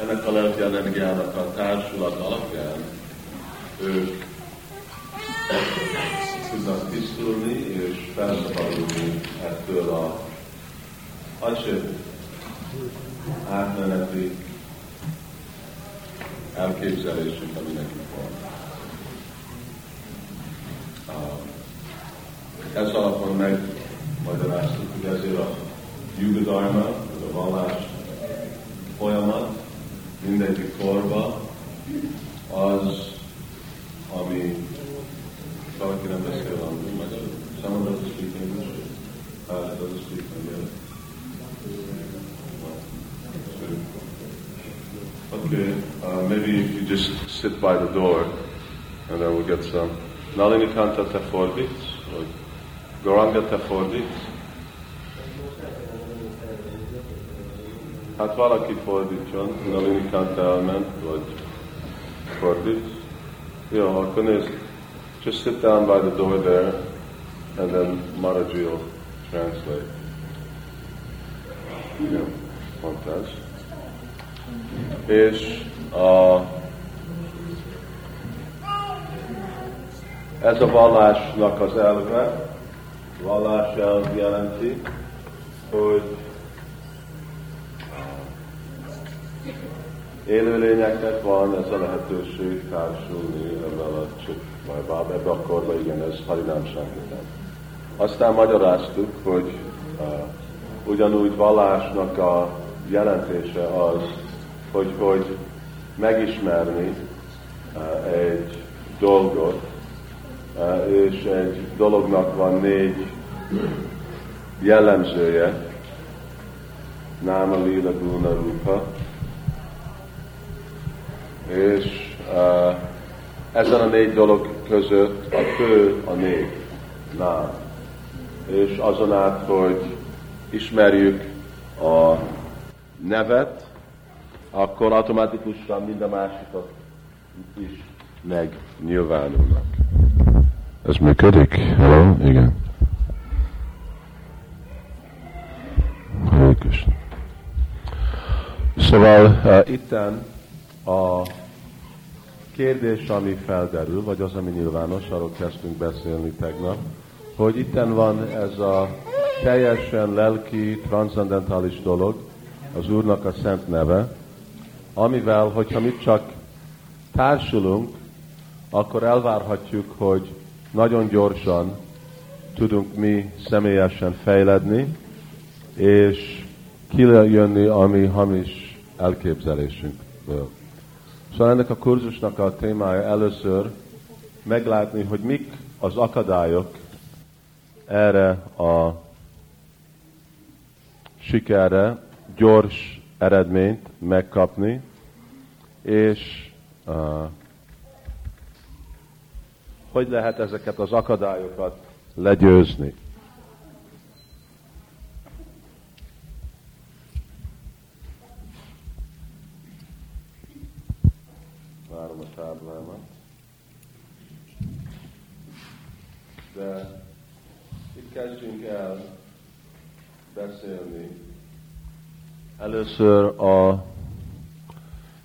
ennek a lelki energiának a társulat alapján ők tudnak tisztulni és felszabadulni ettől a acső átmeneti elképzelésünk, ami nekünk van. Ez alapon megmagyaráztuk, hogy ezért a Yugadharma, a vallás folyamat, mindegyik korba, az, ami valaki nem beszél English. Okay, uh, maybe if you just sit by the door and then we'll get some. Nalini Kanta fordítsz? Vagy Goranga te Hát valaki fordítson, Nalini Kanta elment, vagy fordítsz. Jó, akkor nézd, just sit down by the door there, and then Maraji will translate. Jó, mondtás. És a, ez a vallásnak az elve, vallás elv jelenti, hogy élőlényeknek van ez a lehetőség társulni ebben a vagy ebben a korban, igen, ez Harinám Sankitán. Aztán magyaráztuk, hogy uh, ugyanúgy vallásnak a jelentése az, hogy, hogy megismerni uh, egy dolgot, uh, és egy dolognak van négy jellemzője, Náma, Lila, Guna, Rupa, és uh, ezen a négy dolog között a fő a négy, Nám. És azon át, hogy ismerjük a nevet, akkor automatikusan minden másikat is megnyilvánulnak. Ez működik? Hello? Igen. Szóval uh, itten a kérdés, ami felderül, vagy az, ami nyilvános, arról kezdtünk beszélni tegnap, hogy itten van ez a teljesen lelki, transzendentális dolog, az Úrnak a szent neve, amivel, hogyha mi csak társulunk, akkor elvárhatjuk, hogy nagyon gyorsan tudunk mi személyesen fejledni, és kijönni a mi hamis elképzelésünkből. Szóval ennek a kurzusnak a témája először meglátni, hogy mik az akadályok erre a sikerre, gyors eredményt megkapni, és uh, hogy lehet ezeket az akadályokat legyőzni. De itt kezdjünk el beszélni. Először a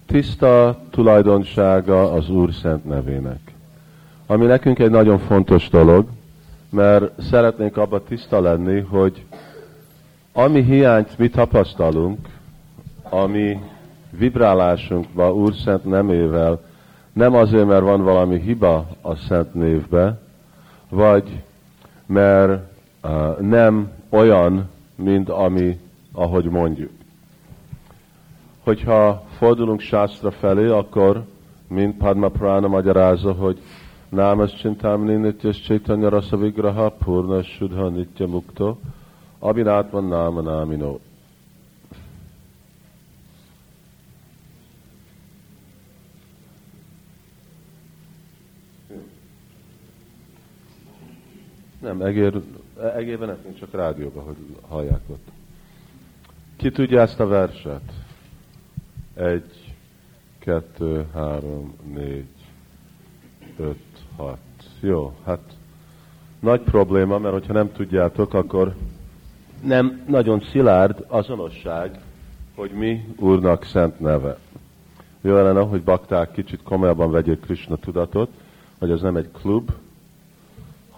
tiszta tulajdonsága az Úr Szent nevének. Ami nekünk egy nagyon fontos dolog, mert szeretnénk abba tiszta lenni, hogy ami hiányt mi tapasztalunk, ami vibrálásunkba Úr Szent nemével nem azért, mert van valami hiba a szent névbe, vagy mert nem olyan, mint ami, ahogy mondjuk. Hogyha fordulunk Sásztra felé, akkor, mint Padma Prana magyarázza, hogy Námas Csintámini Nityas Chaitanya Rasa Vigraha Purna Sudha Nitya Mukto Abhinátman Náma Náminó. Nem, egér, egérben nem, csak rádióban, hogy hallják ott. Ki tudja ezt a verset? Egy, kettő, három, négy, öt, hat. Jó, hát nagy probléma, mert hogyha nem tudjátok, akkor nem nagyon szilárd azonosság, hogy mi Úrnak szent neve. jó lenne, hogy bakták kicsit komolyabban vegyék Krishna tudatot, hogy ez nem egy klub,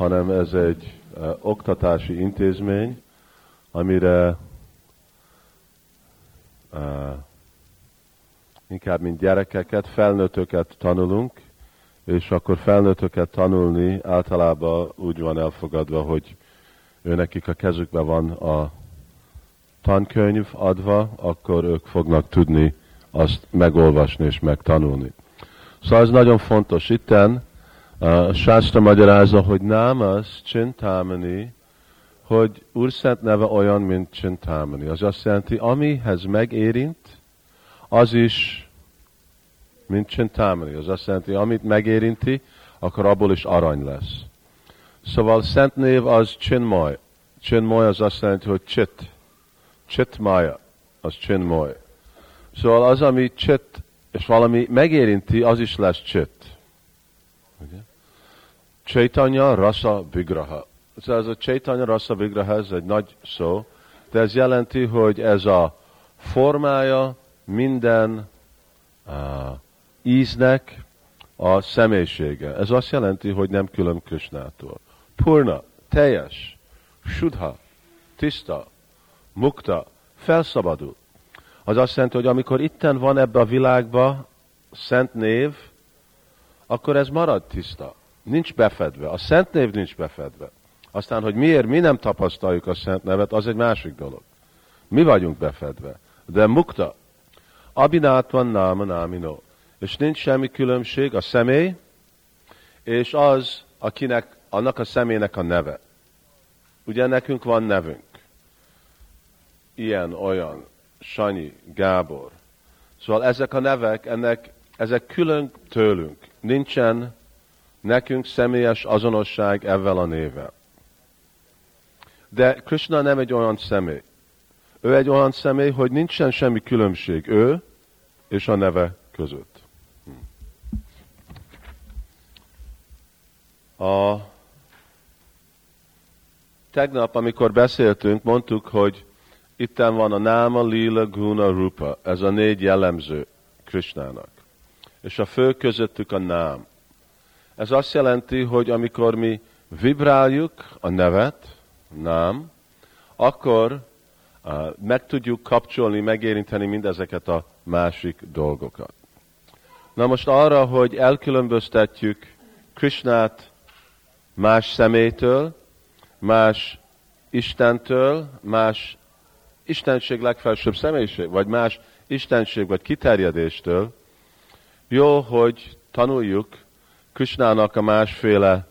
hanem ez egy uh, oktatási intézmény, amire uh, inkább mint gyerekeket, felnőttöket tanulunk, és akkor felnőttöket tanulni általában úgy van elfogadva, hogy ő nekik a kezükben van a tankönyv adva, akkor ők fognak tudni azt megolvasni és megtanulni. Szóval ez nagyon fontos. Itten a Sászta magyarázza, hogy nem az csintámani, hogy Úr Szent neve olyan, mint csintámani. Az azt jelenti, amihez megérint, az is, mint csintámani. Az azt jelenti, amit megérinti, akkor abból is arany lesz. Szóval szent név az csinmaj. Csinmaj az azt jelenti, hogy csit. Csitmája, az csinmaj. Szóval az, ami csit, és valami megérinti, az is lesz csit. Ugye? Chaitanya Rasa Vigraha. Szóval ez a Chaitanya Rasa Vigraha, ez egy nagy szó, de ez jelenti, hogy ez a formája minden uh, íznek a személyisége. Ez azt jelenti, hogy nem külön Krishnától. Purna, teljes, sudha, tiszta, mukta, felszabadul. Az azt jelenti, hogy amikor itten van ebbe a világba szent név, akkor ez marad tiszta. Nincs befedve. A szent név nincs befedve. Aztán, hogy miért mi nem tapasztaljuk a szent nevet, az egy másik dolog. Mi vagyunk befedve. De mukta, abinátvan náma námino. És nincs semmi különbség a személy, és az, akinek, annak a személynek a neve. Ugye nekünk van nevünk. Ilyen, olyan, Sanyi, Gábor. Szóval ezek a nevek, ennek, ezek külön tőlünk. Nincsen nekünk személyes azonosság ezzel a nével. De Krishna nem egy olyan személy. Ő egy olyan személy, hogy nincsen semmi különbség ő és a neve között. A tegnap, amikor beszéltünk, mondtuk, hogy itten van a Náma, Lila, Guna, Rupa. Ez a négy jellemző Krishnának. És a fő közöttük a nám. Ez azt jelenti, hogy amikor mi vibráljuk a nevet, nám, akkor uh, meg tudjuk kapcsolni, megérinteni mindezeket a másik dolgokat. Na most arra, hogy elkülönböztetjük Krishnát más szemétől, más Istentől, más Istenség legfelsőbb személyiség, vagy más Istenség, vagy kiterjedéstől, jó, hogy tanuljuk Krishnának a másféle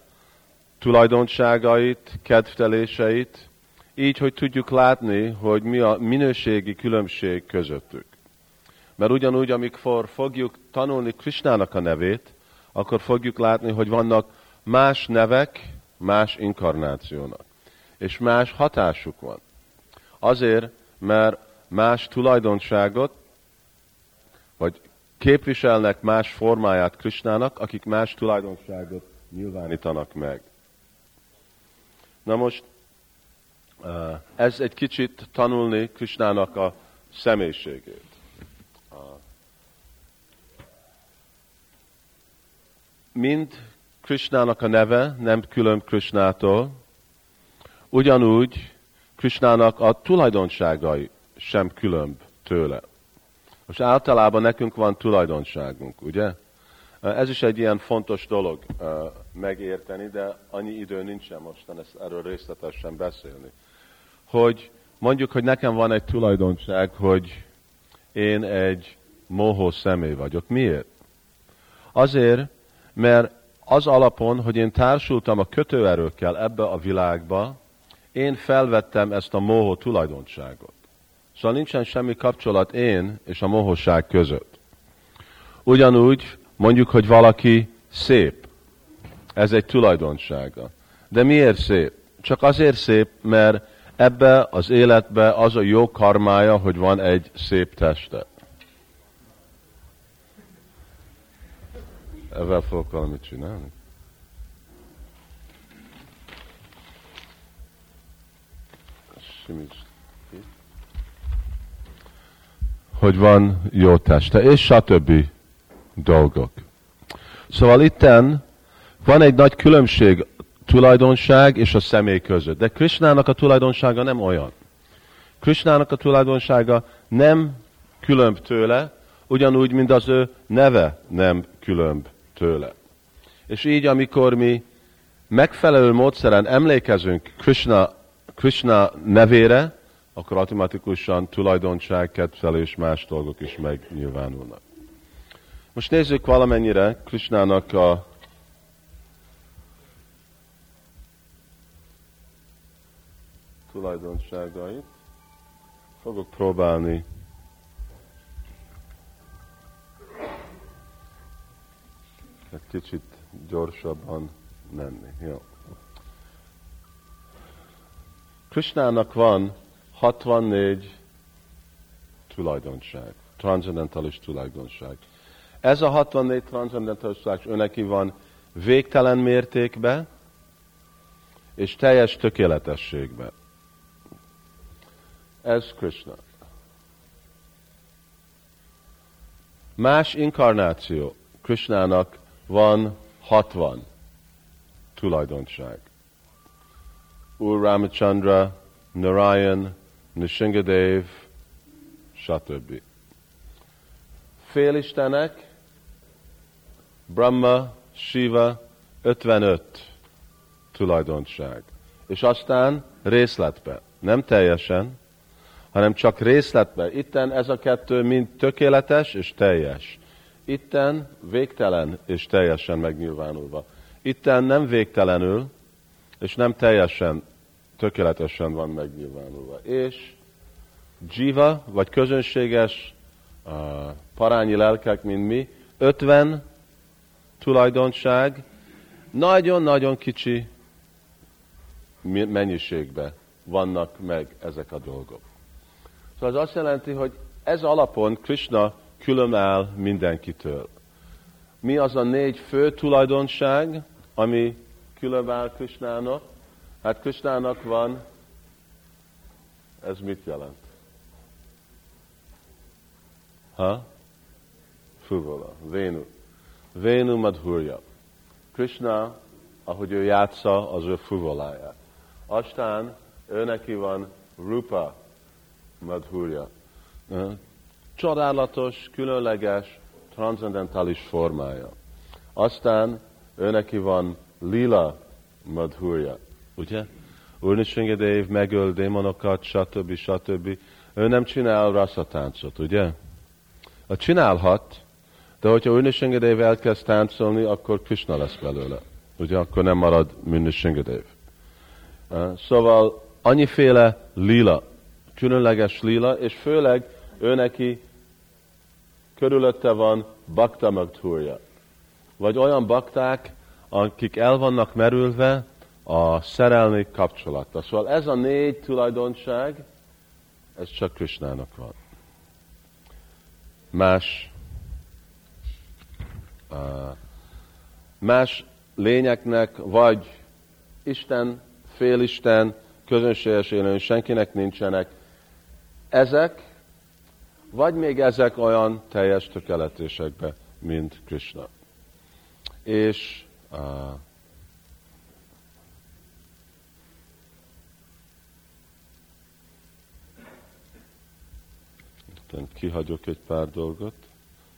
tulajdonságait, kedvteléseit, így, hogy tudjuk látni, hogy mi a minőségi különbség közöttük. Mert ugyanúgy, amikor fogjuk tanulni Krishnának a nevét, akkor fogjuk látni, hogy vannak más nevek, más inkarnációnak. És más hatásuk van. Azért, mert más tulajdonságot, képviselnek más formáját Krisnának, akik más tulajdonságot nyilvánítanak meg. Na most eh, ez egy kicsit tanulni Krisnának a személyiségét. Mind Krisnának a neve nem külön Krisnától, ugyanúgy Krisnának a tulajdonságai sem különb tőle. Most általában nekünk van tulajdonságunk, ugye? Ez is egy ilyen fontos dolog megérteni, de annyi idő nincsen mostan ezt erről részletesen beszélni. Hogy mondjuk, hogy nekem van egy tulajdonság, hogy én egy mohó személy vagyok. Miért? Azért, mert az alapon, hogy én társultam a kötőerőkkel ebbe a világba, én felvettem ezt a mohó tulajdonságot. Szóval nincsen semmi kapcsolat én és a mohóság között. Ugyanúgy mondjuk, hogy valaki szép. Ez egy tulajdonsága. De miért szép? Csak azért szép, mert ebbe az életbe az a jó karmája, hogy van egy szép teste. Ezzel fogok valamit csinálni? Hogy van jó teste, és stb. dolgok. Szóval itten van egy nagy különbség tulajdonság és a személy között. De Krishnának a tulajdonsága nem olyan. Krishnának a tulajdonsága nem különb tőle, ugyanúgy, mint az ő neve nem különb tőle. És így, amikor mi megfelelő módszeren emlékezünk Krishna, Krishna nevére, akkor automatikusan tulajdonság, kedvelés, más dolgok is megnyilvánulnak. Most nézzük valamennyire Krishnának a tulajdonságait. Fogok próbálni egy kicsit gyorsabban menni. Jó. Krishnának van 64 tulajdonság, transzendentális tulajdonság. Ez a 64 transzendentális tulajdonság öneki van végtelen mértékben és teljes tökéletességben. Ez Krishna. Más inkarnáció. Krishnának van 60 tulajdonság. Úr Ramachandra, Narayan, Nishingadev, stb. Félistenek, Brahma, Shiva, 55 tulajdonság. És aztán részletbe, nem teljesen, hanem csak részletbe. Itten ez a kettő mind tökéletes és teljes. Itten végtelen és teljesen megnyilvánulva. Itten nem végtelenül, és nem teljesen, tökéletesen van megnyilvánulva. És jiva, vagy közönséges uh, parányi lelkek, mint mi, 50 tulajdonság, nagyon-nagyon kicsi mennyiségben vannak meg ezek a dolgok. Szóval az azt jelenti, hogy ez alapon Krishna különáll mindenkitől. Mi az a négy fő tulajdonság, ami különváll Krishnának? Hát Krishnának van, ez mit jelent? Ha? Fuvola, Vénu. Vénu Madhurya. Krishna, ahogy ő játsza, az ő fuvoláját. Aztán ő neki van Rupa Madhurya. Csodálatos, különleges, transzendentális formája. Aztán ő neki van lila madhurja, ugye? Úrnisringedev megöl démonokat, stb. stb. Ő nem csinál raszatáncot, ugye? A csinálhat, de hogyha Úrnisringedev elkezd táncolni, akkor Krishna lesz belőle. Ugye, akkor nem marad Úrnisringedev. Szóval annyiféle lila, különleges lila, és főleg ő neki körülötte van bakta magtúrja. Vagy olyan bakták, akik el vannak merülve a szerelmi kapcsolata. Szóval ez a négy tulajdonság, ez csak Krisnának van. Más, más lényeknek, vagy Isten, félisten, közönséges élőn senkinek nincsenek. Ezek, vagy még ezek olyan teljes tökéletésekbe, mint Krishna. És uh, kihagyok egy pár dolgot.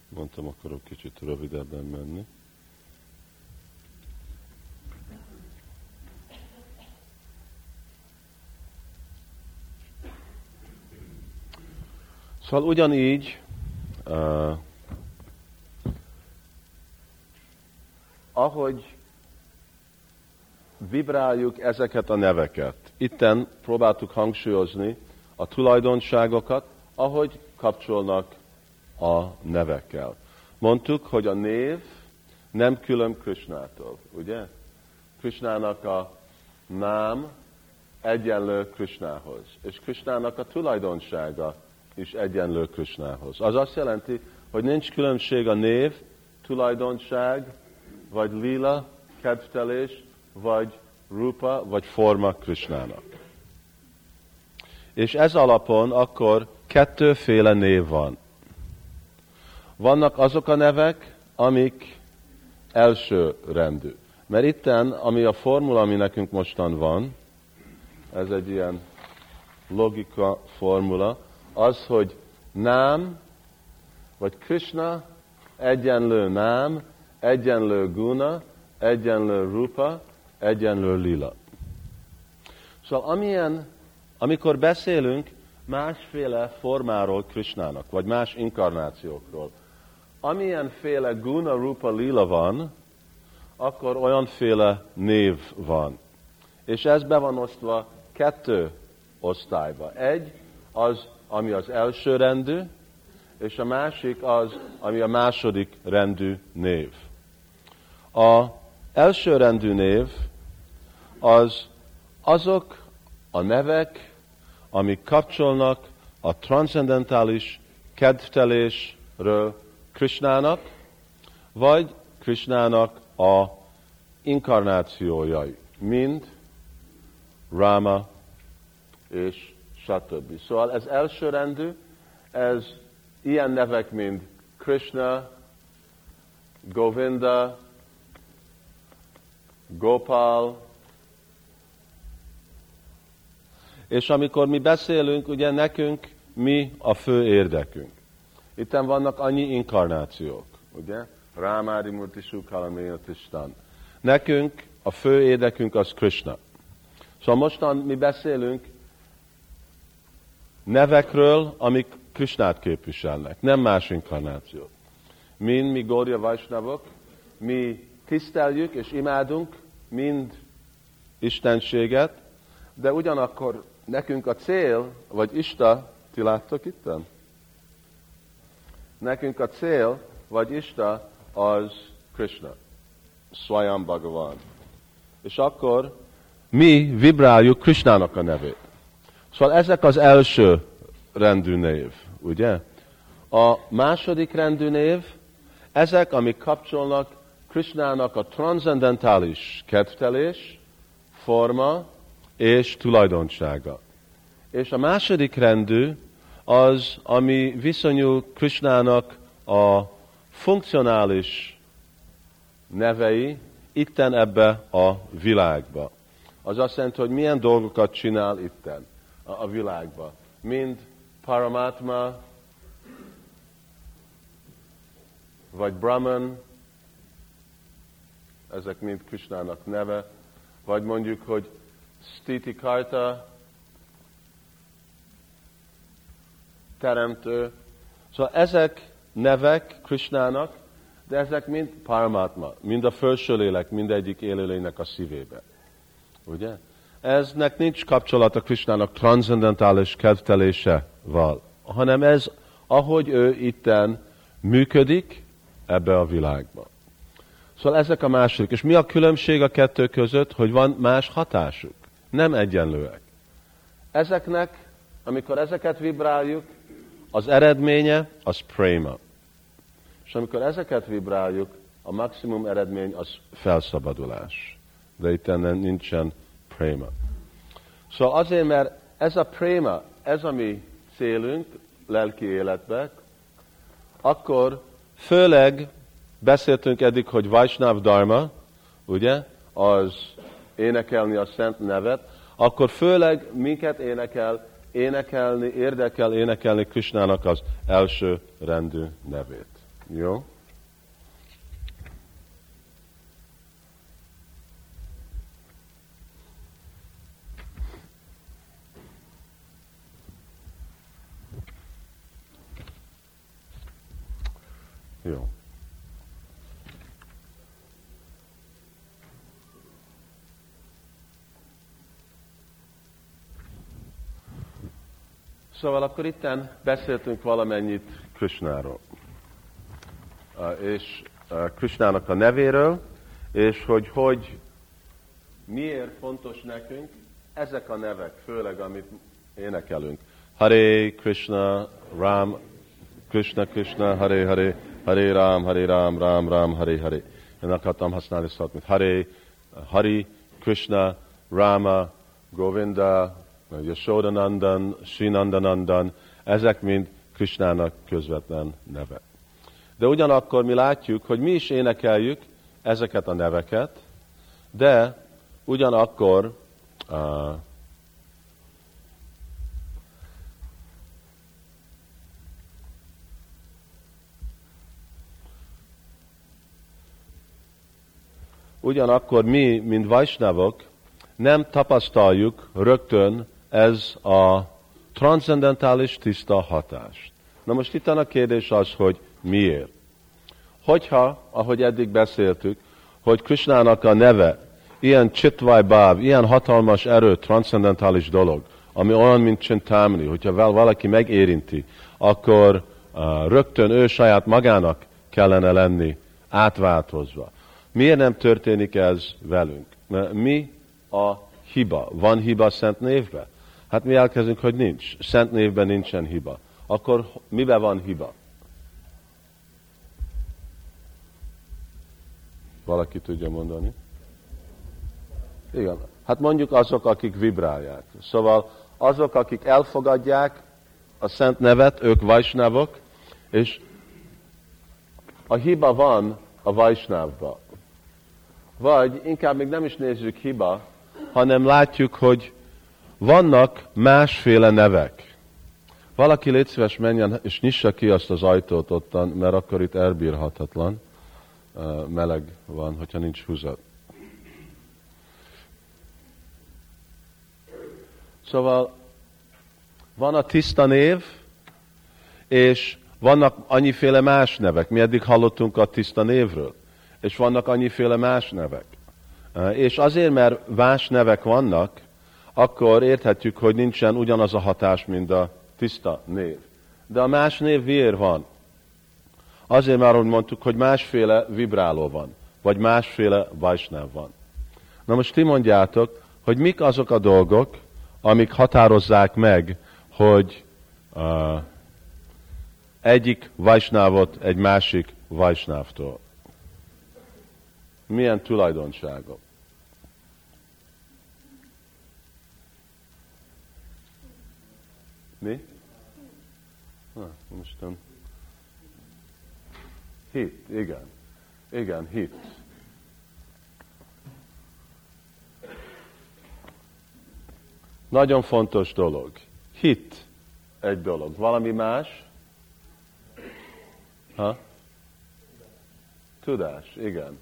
Mondtam, akarok kicsit rövidebben menni. Szóval ugyanígy uh, ahogy vibráljuk ezeket a neveket. Itten próbáltuk hangsúlyozni a tulajdonságokat, ahogy kapcsolnak a nevekkel. Mondtuk, hogy a név nem külön Krishnától, ugye? Krishnának a nám egyenlő Krishnához, és Krishnának a tulajdonsága is egyenlő Krishnához. Az azt jelenti, hogy nincs különbség a név, tulajdonság vagy lila, kedvtelés, vagy rupa, vagy forma Krishnának. És ez alapon akkor kettőféle név van. Vannak azok a nevek, amik első rendű. Mert itten, ami a formula, ami nekünk mostan van, ez egy ilyen logika formula, az, hogy nám, vagy Krishna egyenlő nám, egyenlő guna, egyenlő rupa, egyenlő lila. Szóval amilyen, amikor beszélünk másféle formáról Krishnának, vagy más inkarnációkról, amilyenféle guna, rupa, lila van, akkor olyanféle név van. És ez be van osztva kettő osztályba. Egy az, ami az első rendű, és a másik az, ami a második rendű név. A első rendű név az azok a nevek, amik kapcsolnak a transzendentális kedvtelésről Krishnának, vagy Krishnának a inkarnációjai, mind Rama és stb. Szóval ez elsőrendű, ez ilyen nevek, mint Krishna, Govinda, Gopal, és amikor mi beszélünk, ugye nekünk mi a fő érdekünk. Itten vannak annyi inkarnációk, ugye? Rámári Murti Sukhalaméja Tistan. Nekünk a fő érdekünk az Krishna. Szóval mostan mi beszélünk nevekről, amik Krishnát képviselnek, nem más inkarnációt. Mind mi Gória Vajsnavok, mi tiszteljük és imádunk mind Istenséget, de ugyanakkor nekünk a cél, vagy Ista, ti láttok itten? Nekünk a cél, vagy Ista, az Krishna, Swayam Bhagavan. És akkor mi vibráljuk Krishnának a nevét. Szóval ezek az első rendű név, ugye? A második rendű név, ezek, amik kapcsolnak Krishnának a transzendentális kedvtelés, forma és tulajdonsága. És a második rendű az, ami viszonyul Krishnának a funkcionális nevei itten ebbe a világba. Az azt jelenti, hogy milyen dolgokat csinál itten a, világba. Mind Paramatma, vagy Brahman, ezek mind Krishnának neve, vagy mondjuk, hogy Stiti Karta, teremtő. Szóval ezek nevek Krishnának, de ezek mind Paramatma, mind a felső lélek, mindegyik élőlénynek a szívébe. Ugye? Eznek nincs kapcsolata Krishnának transzendentális kedvteléseval, hanem ez, ahogy ő itten működik ebbe a világba. Szóval ezek a második. És mi a különbség a kettő között, hogy van más hatásuk? Nem egyenlőek. Ezeknek, amikor ezeket vibráljuk, az eredménye az prema. És amikor ezeket vibráljuk, a maximum eredmény az felszabadulás. De itt nincsen prema. Szóval azért, mert ez a prema, ez a mi célunk lelki életbe, akkor főleg beszéltünk eddig, hogy Vaisnav Dharma, ugye, az énekelni a szent nevet, akkor főleg minket énekel, énekelni, érdekel énekelni Krisnának az első rendű nevét. Jó? Jó. Szóval akkor itten beszéltünk valamennyit Krishnáról. És Krishnának a nevéről, és hogy, hogy miért fontos nekünk ezek a nevek, főleg amit énekelünk. Hare Krishna, Ram, Krishna Krishna, Hare Hare, Hare Ram, Hare Ram, Ram Ram, Hare Hare. Én akartam használni szót, mint Hare, Hari, Krishna, Rama, Govinda, Yashodanandan, Srinandanandan, ezek mind Krishnának közvetlen neve. De ugyanakkor mi látjuk, hogy mi is énekeljük ezeket a neveket, de ugyanakkor uh, ugyanakkor mi, mint vajsnavok, nem tapasztaljuk rögtön ez a transzendentális tiszta hatást. Na most itt a kérdés az, hogy miért. Hogyha, ahogy eddig beszéltük, hogy Krishnának a neve ilyen csitvaj báv, ilyen hatalmas erő, transzendentális dolog, ami olyan, mint csintámni, hogyha valaki megérinti, akkor uh, rögtön ő saját magának kellene lenni átváltozva. Miért nem történik ez velünk? Mert mi a hiba? Van hiba szent névben? Hát mi elkezdünk, hogy nincs. Szent névben nincsen hiba. Akkor miben van hiba? Valaki tudja mondani? Igen. Hát mondjuk azok, akik vibrálják. Szóval azok, akik elfogadják a szent nevet, ők vajsnávok, és a hiba van a vajsnávba. Vagy inkább még nem is nézzük hiba, hanem látjuk, hogy vannak másféle nevek. Valaki légy szíves menjen, és nyissa ki azt az ajtót ottan, mert akkor itt elbírhatatlan. Meleg van, hogyha nincs húzat. Szóval van a tiszta név, és vannak annyiféle más nevek. Mi eddig hallottunk a tiszta névről és vannak annyiféle más nevek. És azért, mert más nevek vannak, akkor érthetjük, hogy nincsen ugyanaz a hatás, mint a tiszta név. De a más név miért van? Azért már, hogy mondtuk, hogy másféle vibráló van, vagy másféle vajsnáv van. Na most ti mondjátok, hogy mik azok a dolgok, amik határozzák meg, hogy uh, egyik vajsnávot egy másik vajsnávtól milyen tulajdonságok. Mi? Na, mostan. Hit, igen. Igen, hit. Nagyon fontos dolog. Hit egy dolog. Valami más? Ha? Tudás, igen.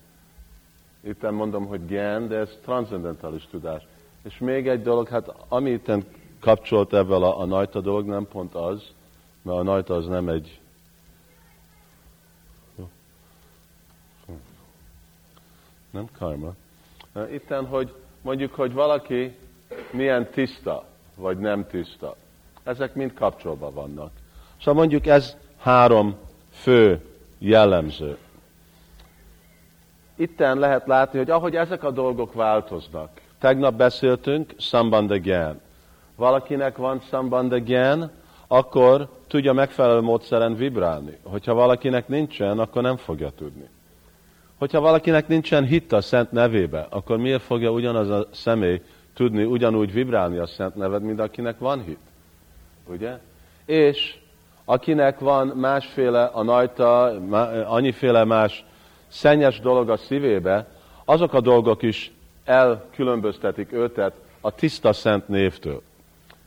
Itt mondom, hogy gen, de ez transzendentális tudás. És még egy dolog, hát ami itt kapcsolt ebben a, a najta dolog, nem pont az, mert a najta az nem egy nem karma. Itten, hogy mondjuk, hogy valaki milyen tiszta, vagy nem tiszta. Ezek mind kapcsolva vannak. Szóval mondjuk ez három fő jellemző itten lehet látni, hogy ahogy ezek a dolgok változnak. Tegnap beszéltünk Sambandagyan. Valakinek van Sambandagyan, akkor tudja megfelelő módszeren vibrálni. Hogyha valakinek nincsen, akkor nem fogja tudni. Hogyha valakinek nincsen hit a Szent nevébe, akkor miért fogja ugyanaz a személy tudni ugyanúgy vibrálni a Szent neved, mint akinek van hit? Ugye? És akinek van másféle a najta, annyiféle más szennyes dolog a szívébe, azok a dolgok is elkülönböztetik őtet a tiszta szent névtől.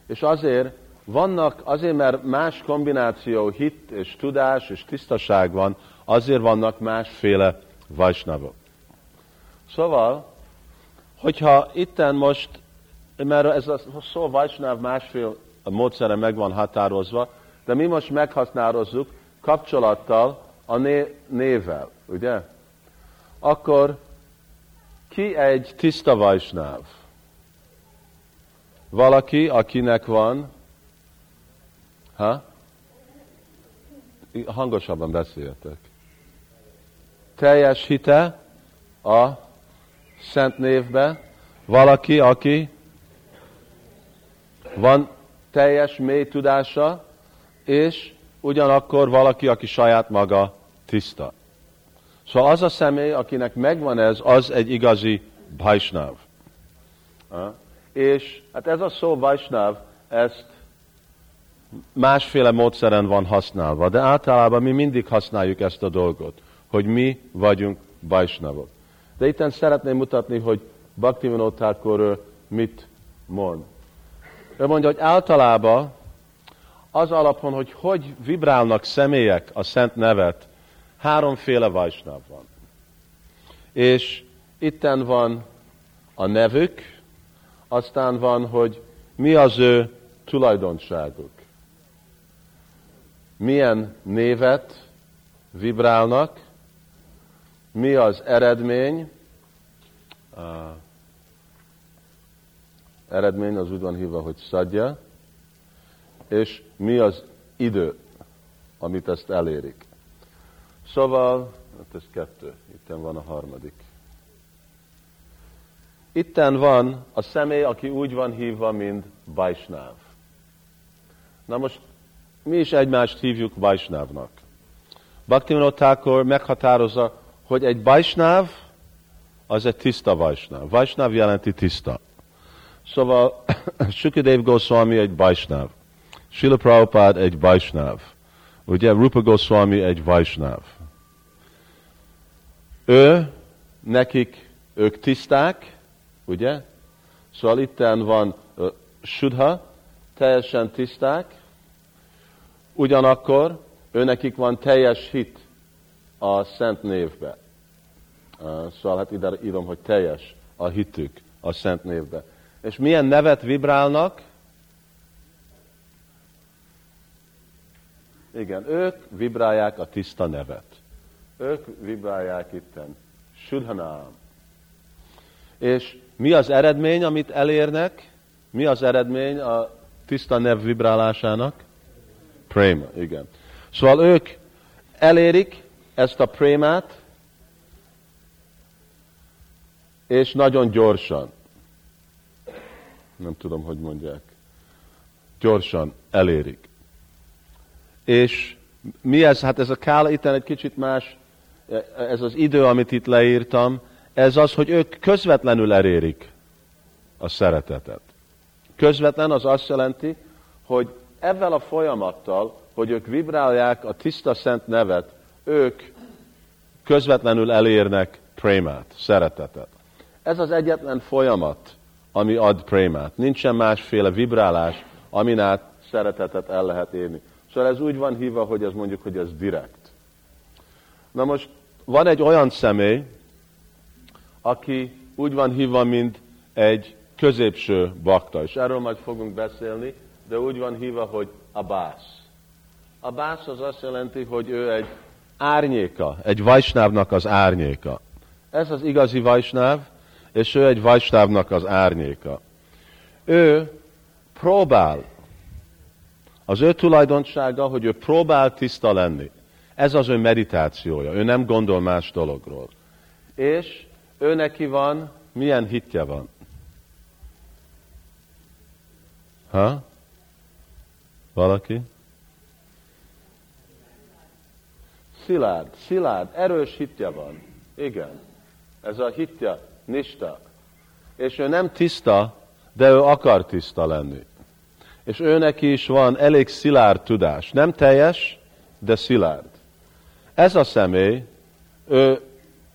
És azért vannak, azért mert más kombináció, hit és tudás és tisztaság van, azért vannak másféle vajsnavok. Szóval, hogyha itten most, mert ez a szó vajsnáv másfél módszere meg van határozva, de mi most meghatározzuk kapcsolattal a né- névvel, ugye? akkor ki egy tiszta vajsnáv? Valaki, akinek van, ha? Hangosabban beszéltek. Teljes hite a szent névbe. Valaki, aki van teljes mély tudása, és ugyanakkor valaki, aki saját maga tiszta. Szóval az a személy, akinek megvan ez, az egy igazi Vaisnav. És hát ez a szó Vaisnav, ezt másféle módszeren van használva, de általában mi mindig használjuk ezt a dolgot, hogy mi vagyunk bajsnavok. De itt szeretném mutatni, hogy Bhaktivinoda mit mond. Ő mondja, hogy általában az alapon, hogy hogy vibrálnak személyek a szent nevet, háromféle vajsnav van. És itten van a nevük, aztán van, hogy mi az ő tulajdonságuk. Milyen névet vibrálnak, mi az eredmény, uh, eredmény az úgy van hívva, hogy szadja, és mi az idő, amit ezt elérik. Szóval, hát ez kettő, itt van a harmadik. Itten van a személy, aki úgy van hívva, mint Vajsnáv. Na most mi is egymást hívjuk Vajsnávnak. Bhaktivinoda meghatározza, hogy egy Vajsnáv az egy tiszta Vajsnáv. Vajsnáv jelenti tiszta. Szóval Sukadev Goswami egy Vajsnáv. Srila Prabhupada egy Vajsnáv. Ugye Rupa Goswami egy Vajsnáv. Ő, nekik, ők tiszták, ugye? Szóval itten van uh, Sudha, teljesen tiszták, ugyanakkor őnekik van teljes hit a szent névbe. Uh, szóval hát ide írom, hogy teljes a hitük a szent névbe. És milyen nevet vibrálnak? Igen, ők vibrálják a tiszta nevet. Ők vibrálják itten. Sudhanám. És mi az eredmény, amit elérnek? Mi az eredmény a tiszta nev vibrálásának? Préma, igen. Szóval ők elérik ezt a prémát, és nagyon gyorsan. Nem tudom, hogy mondják. Gyorsan elérik. És mi ez? Hát ez a kála itt egy kicsit más, ez az idő, amit itt leírtam, ez az, hogy ők közvetlenül elérik a szeretetet. Közvetlen az azt jelenti, hogy ezzel a folyamattal, hogy ők vibrálják a tiszta szent nevet, ők közvetlenül elérnek prémát, szeretetet. Ez az egyetlen folyamat, ami ad prémát. Nincsen másféle vibrálás, amin át szeretetet el lehet érni. Szóval ez úgy van hívva, hogy ez mondjuk, hogy ez direkt. Na most van egy olyan személy, aki úgy van hívva, mint egy középső bakta, és erről majd fogunk beszélni, de úgy van hívva, hogy Abász. Abász az azt jelenti, hogy ő egy árnyéka, egy vajsnávnak az árnyéka. Ez az igazi vajsnáv, és ő egy vajsnávnak az árnyéka. Ő próbál, az ő tulajdonsága, hogy ő próbál tiszta lenni. Ez az ő meditációja, ő nem gondol más dologról. És ő neki van, milyen hitje van? Ha? Valaki? Szilárd, szilárd, erős hitje van. Igen. Ez a hitja, nista. És ő nem tiszta, de ő akar tiszta lenni. És ő neki is van elég szilárd tudás. Nem teljes, de szilárd. Ez a személy, ő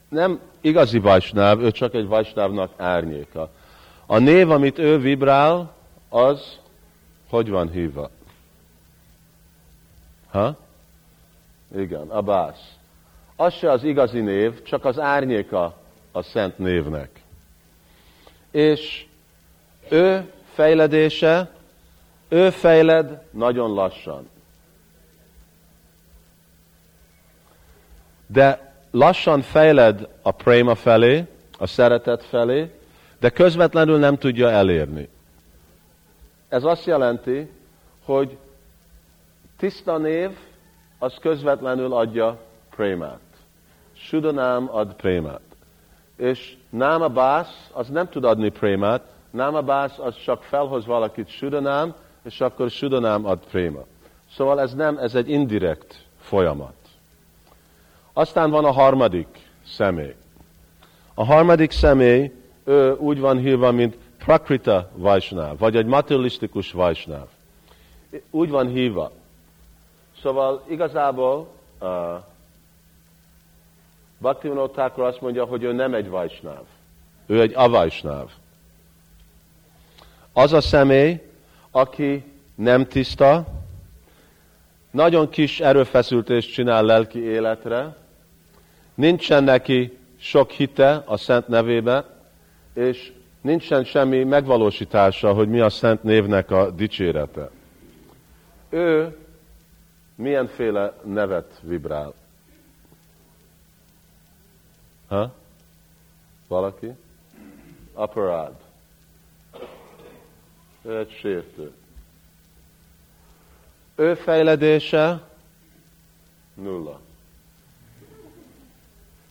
nem igazi vajsnáv, ő csak egy vajsnávnak árnyéka. A név, amit ő vibrál, az hogy van hívva? Ha? Igen, Abász. Az se az igazi név, csak az árnyéka a szent névnek. És ő fejledése, ő fejled nagyon lassan. De lassan fejled a préma felé, a szeretet felé, de közvetlenül nem tudja elérni. Ez azt jelenti, hogy tiszta név, az közvetlenül adja prémát. Sudanám ad prémát. És náma bász, az nem tud adni prémát, náma bász, az csak felhoz valakit sudanám, és akkor sudanám ad préma. Szóval ez nem, ez egy indirekt folyamat. Aztán van a harmadik személy. A harmadik személy, ő úgy van hívva, mint Prakrita Vajsnáv, vagy egy materialisztikus Vajsnáv. úgy van hívva. Szóval igazából uh, Bhaktivinoda azt mondja, hogy ő nem egy vajsnáv. Ő egy avajsnáv. Az a személy, aki nem tiszta, nagyon kis erőfeszültést csinál lelki életre, nincsen neki sok hite a szent nevébe, és nincsen semmi megvalósítása, hogy mi a szent névnek a dicsérete. Ő milyenféle nevet vibrál? Ha? Valaki? Aparád. Ő egy sértő. Ő fejledése nulla.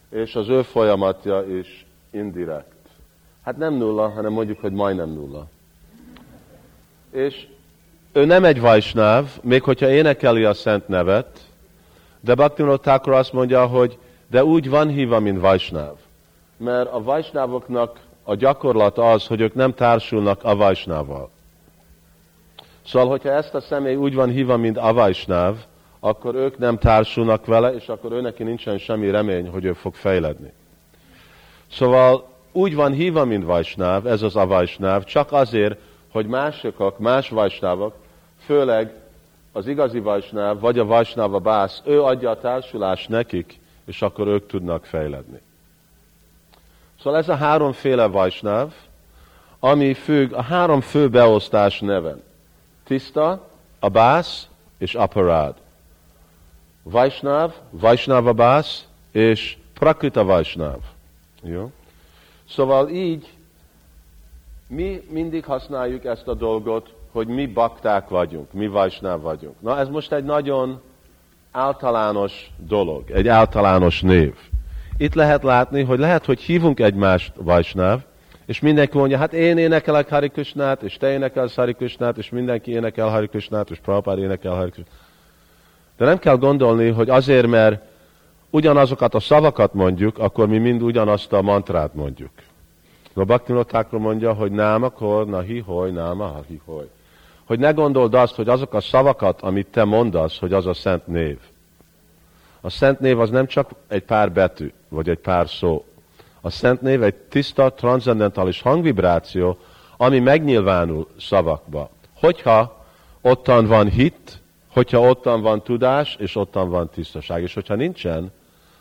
És az ő folyamatja is indirekt. Hát nem nulla, hanem mondjuk, hogy majdnem nulla. És ő nem egy vajsnáv, még hogyha énekeli a szent nevet, de Bhaktivinoda Thakur azt mondja, hogy de úgy van híva, mint vajsnáv. Mert a vajsnávoknak a gyakorlat az, hogy ők nem társulnak a vajsnával. Szóval, hogyha ezt a személy úgy van híva, mint avajsnáv, akkor ők nem társulnak vele, és akkor őneki nincsen semmi remény, hogy ő fog fejledni. Szóval úgy van híva, mint vajsnáv, ez az avajsnáv, csak azért, hogy másokak, más vajsnávok, főleg az igazi vajsnáv, vagy a vajsnáv a bász, ő adja a társulást nekik, és akkor ők tudnak fejledni. Szóval ez a háromféle vajsnáv, ami függ a három fő beosztás neven. Tiszta, abász és aparád. Vajsnáv, Vajsnáv bász és Prakrita Vajsnáv. Jó? Szóval így mi mindig használjuk ezt a dolgot, hogy mi bakták vagyunk, mi vajsnáv vagyunk. Na ez most egy nagyon általános dolog, egy általános név. Itt lehet látni, hogy lehet, hogy hívunk egymást vajsnáv, és mindenki mondja, hát én énekelek Hari Krishnát, és te énekelsz Hari Krishnát, és mindenki énekel Hari Krishnát, és Prabhupád énekel Hari Krishnát. De nem kell gondolni, hogy azért, mert ugyanazokat a szavakat mondjuk, akkor mi mind ugyanazt a mantrát mondjuk. A Bhaktivinoda mondja, hogy náma akkor, na hihoy, náma ha hihoy. Hogy ne gondold azt, hogy azok a szavakat, amit te mondasz, hogy az a szent név. A szent név az nem csak egy pár betű, vagy egy pár szó. A szent név egy tiszta, transzendentális hangvibráció, ami megnyilvánul szavakba. Hogyha ottan van hit, hogyha ottan van tudás, és ottan van tisztaság. És hogyha nincsen,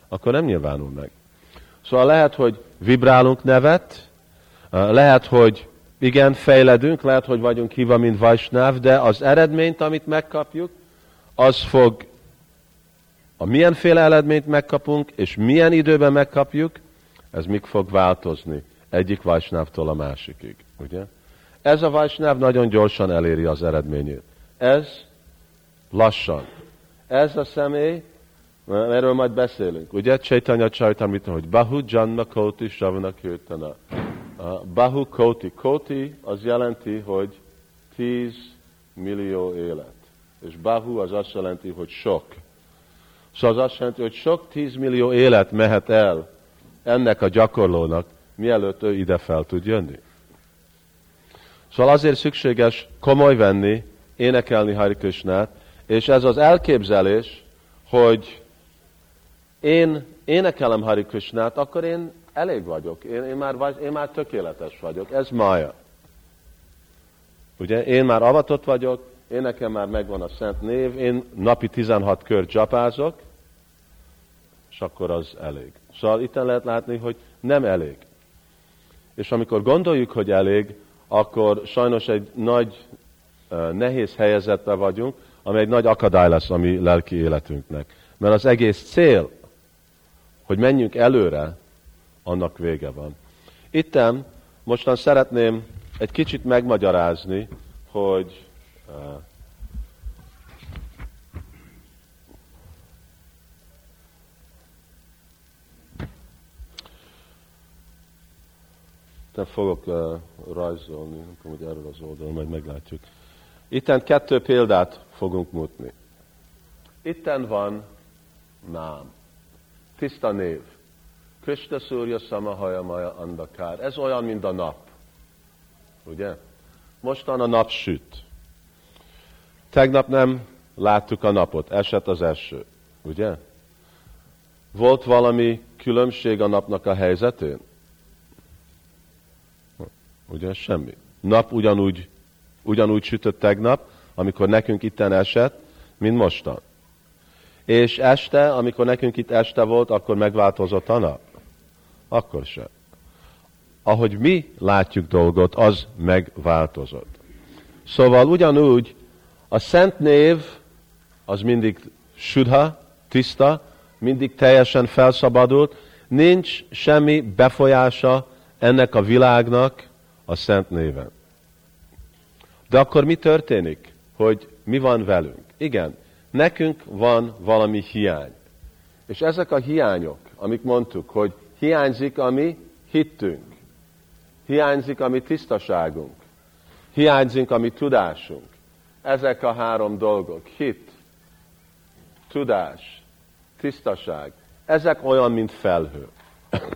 akkor nem nyilvánul meg. Szóval lehet, hogy vibrálunk nevet, lehet, hogy igen, fejledünk, lehet, hogy vagyunk hívva, mint Vajsnáv, de az eredményt, amit megkapjuk, az fog, a milyenféle eredményt megkapunk, és milyen időben megkapjuk, ez még fog változni egyik Vajsnávtól a másikig. Ugye? Ez a Vajsnáv nagyon gyorsan eléri az eredményét. Ez lassan. Ez a személy, erről majd beszélünk. Ugye Chaitanya Chaitamrita, hogy Bahu Janma Koti Shavana Kirtana. Bahu Koti. Koti az jelenti, hogy 10 millió élet. És Bahu az azt jelenti, hogy sok. Szóval az azt jelenti, hogy sok 10 millió élet mehet el ennek a gyakorlónak, mielőtt ő ide fel tud jönni. Szóval azért szükséges komoly venni, énekelni Hari Krishnát, és ez az elképzelés, hogy én énekelem Hari Krishnát, akkor én elég vagyok, én, én, már, én már tökéletes vagyok. Ez mája. Ugye, én már avatott vagyok, én nekem már megvan a szent név, én napi 16 kör csapázok, és akkor az elég. Szóval itt lehet látni, hogy nem elég. És amikor gondoljuk, hogy elég, akkor sajnos egy nagy, nehéz helyezetben vagyunk, ami egy nagy akadály lesz a mi lelki életünknek. Mert az egész cél, hogy menjünk előre, annak vége van. Itten mostan szeretném egy kicsit megmagyarázni, hogy Te fogok uh, rajzolni, nem tudom, hogy erről az oldalon, majd meglátjuk. Itten kettő példát fogunk mutatni. Itten van nám, tiszta név. Krishna Surya Samahaja Maja Andakár. Ez olyan, mint a nap. Ugye? Mostan a nap süt. Tegnap nem láttuk a napot, esett az eső, ugye? Volt valami különbség a napnak a helyzetén? Ugye semmi. Nap ugyanúgy, ugyanúgy sütött tegnap, amikor nekünk itten esett, mint mostan. És este, amikor nekünk itt este volt, akkor megváltozott a nap? Akkor sem. Ahogy mi látjuk dolgot, az megváltozott. Szóval ugyanúgy a szent név az mindig sudha, tiszta, mindig teljesen felszabadult, nincs semmi befolyása ennek a világnak a szent néven. De akkor mi történik? Hogy mi van velünk? Igen, nekünk van valami hiány. És ezek a hiányok, amik mondtuk, hogy hiányzik a mi hittünk, hiányzik a mi tisztaságunk, hiányzik a mi tudásunk. Ezek a három dolgok, hit, tudás, tisztaság, ezek olyan, mint felhő.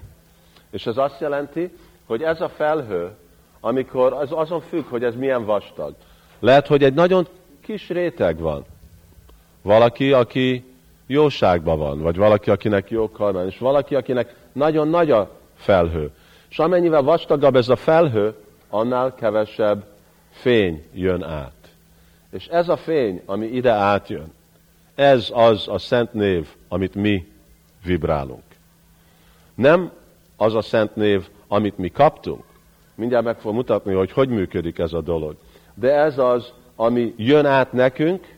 És ez azt jelenti, hogy ez a felhő, amikor az azon függ, hogy ez milyen vastag. Lehet, hogy egy nagyon kis réteg van. Valaki, aki jóságban van, vagy valaki, akinek jó karmán, és valaki, akinek nagyon nagy a felhő. És amennyivel vastagabb ez a felhő, annál kevesebb fény jön át. És ez a fény, ami ide átjön, ez az a szent név, amit mi vibrálunk. Nem az a szent név, amit mi kaptunk. Mindjárt meg fog mutatni, hogy hogy működik ez a dolog. De ez az, ami jön át nekünk,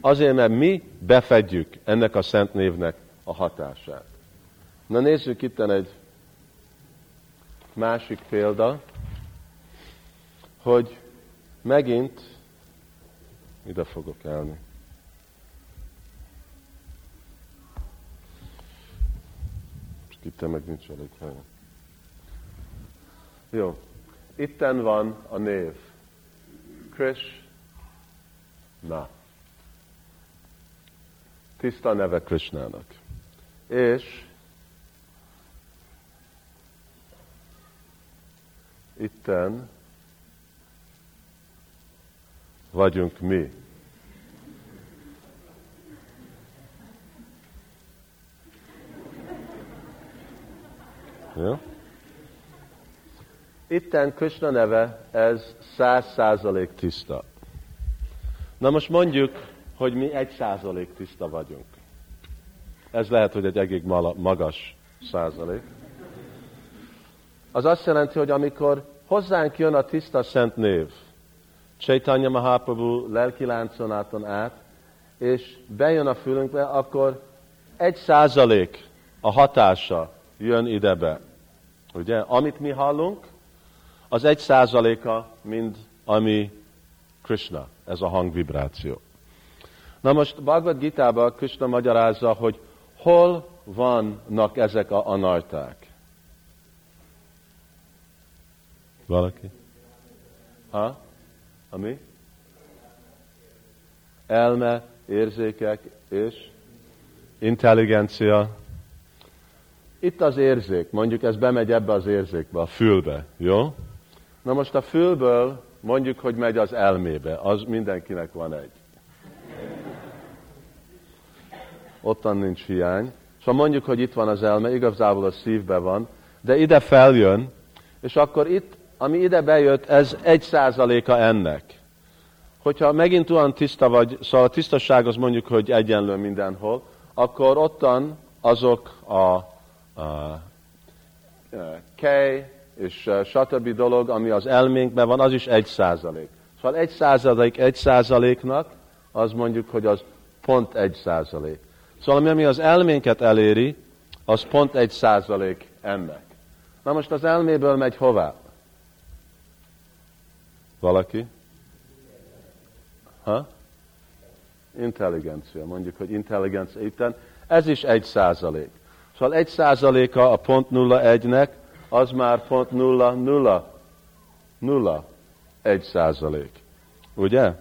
azért, mert mi befedjük ennek a szent névnek a hatását. Na nézzük itt egy másik példa, hogy megint ide fogok elni. Itt meg nincs elég hely. Jó. Itten van a név. Krish Na. Tiszta neve Krishnának. És itten vagyunk mi. Ja? Itten Krishna neve, ez száz százalék tiszta. Na most mondjuk, hogy mi egy százalék tiszta vagyunk. Ez lehet, hogy egy egész magas százalék. Az azt jelenti, hogy amikor hozzánk jön a tiszta szent név, Chaitanya Mahaprabhu lelkilánconáton át, és bejön a fülünkbe, akkor egy százalék a hatása jön idebe. Ugye? Amit mi hallunk, az egy százaléka, mind ami Krishna, ez a hangvibráció. Na most Bhagavad Gita-ban Krishna magyarázza, hogy hol vannak ezek a anarták. Valaki? Ha? Ami? Elme, érzékek és intelligencia. Itt az érzék, mondjuk ez bemegy ebbe az érzékbe, a fülbe, jó? Na most a fülből mondjuk, hogy megy az elmébe, az mindenkinek van egy. Ottan nincs hiány. Szóval mondjuk, hogy itt van az elme, igazából a szívbe van, de ide feljön, és akkor itt, ami ide bejött, ez egy százaléka ennek. Hogyha megint olyan tiszta vagy, szóval a tisztaság az mondjuk, hogy egyenlő mindenhol, akkor ottan azok a, a, a kej, és stb. dolog, ami az elménkben van, az is egy százalék. Szóval egy százalék egy százaléknak, az mondjuk, hogy az pont egy százalék. Szóval ami az elménket eléri, az pont egy százalék ennek. Na most az elméből megy hová? Valaki? Ha? Intelligencia. Mondjuk, hogy intelligencia itten. Ez is egy százalék. Szóval egy százaléka a pont nulla egynek, az már pont nulla, nulla, nulla, egy százalék. Ugye?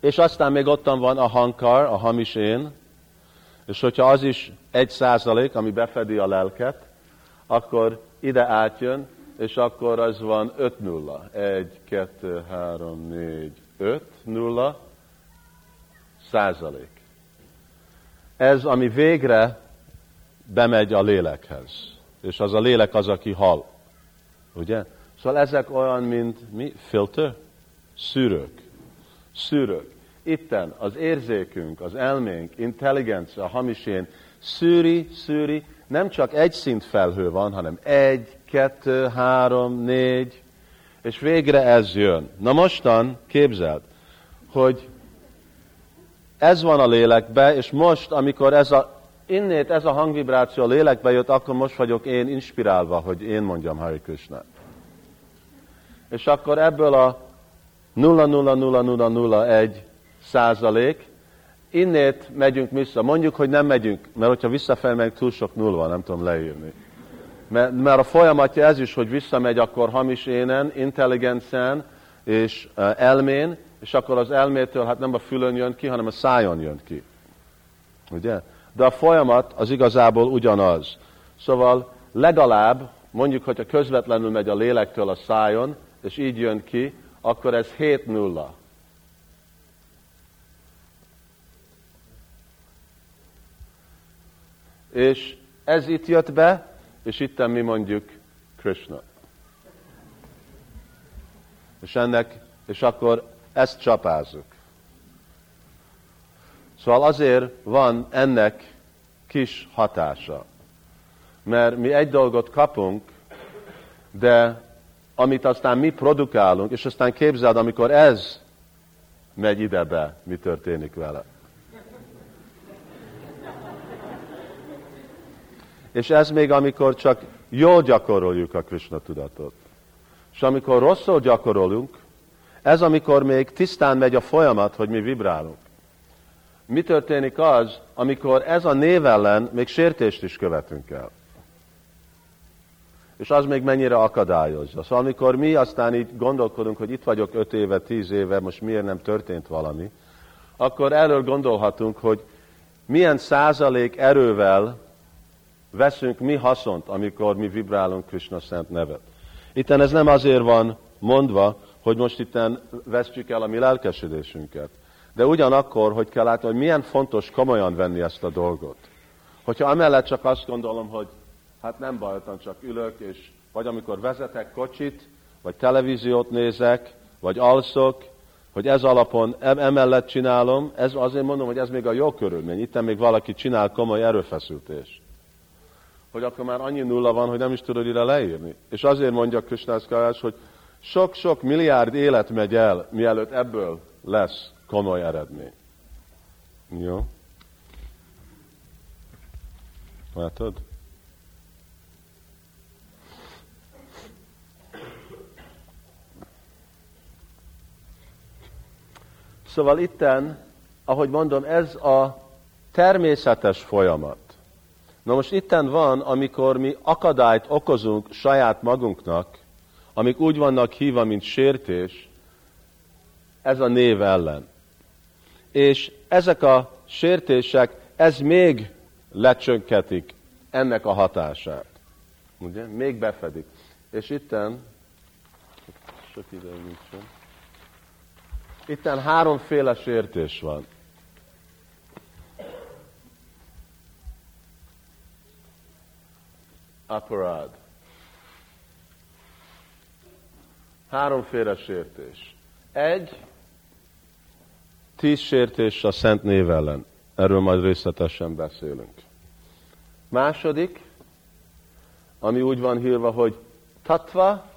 És aztán még ottan van a hankar, a hamis én, és hogyha az is egy százalék, ami befedi a lelket, akkor ide átjön, és akkor az van öt nulla. Egy, kettő, három, négy, öt nulla, százalék. Ez, ami végre bemegy a lélekhez. És az a lélek az, aki hal. Ugye? Szóval ezek olyan, mint mi? Filter? Szűrők. Szűrők. Itten az érzékünk, az elménk, intelligencia, a hamisén szűri, szűri, nem csak egy szint felhő van, hanem egy, kettő, három, négy, és végre ez jön. Na mostan képzeld, hogy ez van a lélekbe, és most, amikor ez a, innét ez a hangvibráció a lélekbe jött, akkor most vagyok én inspirálva, hogy én mondjam Hari Krishna. És akkor ebből a 0,0001 százalék, innét megyünk vissza. Mondjuk, hogy nem megyünk, mert hogyha visszafelé meg túl sok nulla nem tudom leírni. Mert, mert a folyamatja ez is, hogy visszamegy akkor hamis énen, intelligencen és uh, elmén, és akkor az elmétől hát nem a fülön jön ki, hanem a szájon jön ki. Ugye? De a folyamat az igazából ugyanaz. Szóval legalább, mondjuk, hogyha közvetlenül megy a lélektől a szájon, és így jön ki, akkor ez 7 nulla. És ez itt jött be, és itt mi mondjuk Krishna. És ennek, és akkor ezt csapázzuk. Szóval azért van ennek kis hatása. Mert mi egy dolgot kapunk, de amit aztán mi produkálunk, és aztán képzeld, amikor ez megy idebe, mi történik vele. És ez még amikor csak jól gyakoroljuk a Krishna tudatot. És amikor rosszul gyakorolunk, ez amikor még tisztán megy a folyamat, hogy mi vibrálunk. Mi történik az, amikor ez a név ellen még sértést is követünk el. És az még mennyire akadályozza. Szóval amikor mi aztán így gondolkodunk, hogy itt vagyok öt éve, tíz éve, most miért nem történt valami, akkor erről gondolhatunk, hogy milyen százalék erővel veszünk mi haszont, amikor mi vibrálunk Krishna szent nevet. Itten ez nem azért van mondva, hogy most itten vesztjük el a mi lelkesedésünket. De ugyanakkor, hogy kell látni, hogy milyen fontos komolyan venni ezt a dolgot. Hogyha amellett csak azt gondolom, hogy hát nem baj, csak ülök, és vagy amikor vezetek kocsit, vagy televíziót nézek, vagy alszok, hogy ez alapon emellett csinálom, ez azért mondom, hogy ez még a jó körülmény. Itt még valaki csinál komoly erőfeszültést hogy akkor már annyi nulla van, hogy nem is tudod ide leírni. És azért mondja Krisnászkajás, hogy sok-sok milliárd élet megy el, mielőtt ebből lesz komoly eredmény. Jó? Látod? Szóval itten, ahogy mondom, ez a természetes folyamat. Na most itten van, amikor mi akadályt okozunk saját magunknak, amik úgy vannak hívva, mint sértés, ez a név ellen. És ezek a sértések, ez még lecsönketik ennek a hatását. Ugye? Még befedik. És itten, sok ide nincsen, itten háromféle sértés van. aparad. Háromféle sértés. Egy, tíz sértés a szent név ellen. Erről majd részletesen beszélünk. Második, ami úgy van hívva, hogy tatva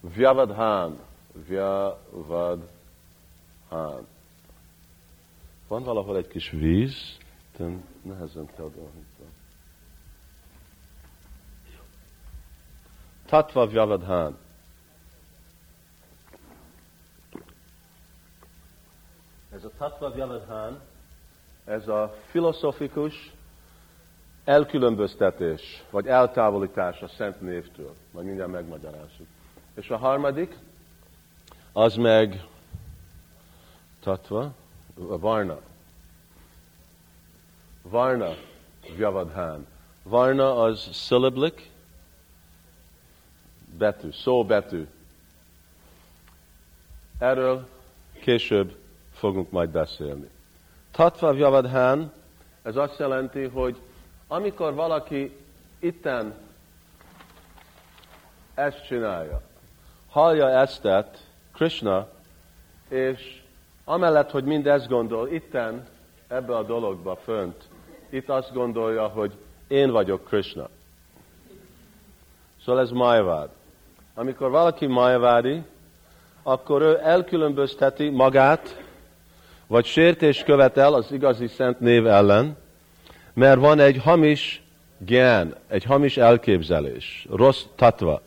vyavadhán. Vyavadhán. Van valahol egy kis víz, nehezen kell. Tatva Vyavadhan. Ez a Tatva Vyavadhan, ez a filozofikus elkülönböztetés, vagy eltávolítás a szent névtől. Majd mindjárt megmagyarázzuk. És a harmadik, az meg tatva, varna. Varna Vyavadhan. Varna az syllablic, betű, szóbetű. Erről később fogunk majd beszélni. Tatva Javadhán, ez azt jelenti, hogy amikor valaki itten ezt csinálja, hallja eztet Krishna, és amellett, hogy mind ezt gondol, itten ebbe a dologba fönt, itt azt gondolja, hogy én vagyok Krishna. Szóval ez majvád. Amikor valaki majvádi, akkor ő elkülönbözteti magát, vagy sértés követel az igazi szent név ellen, mert van egy hamis gyán, egy hamis elképzelés, rossz tatva.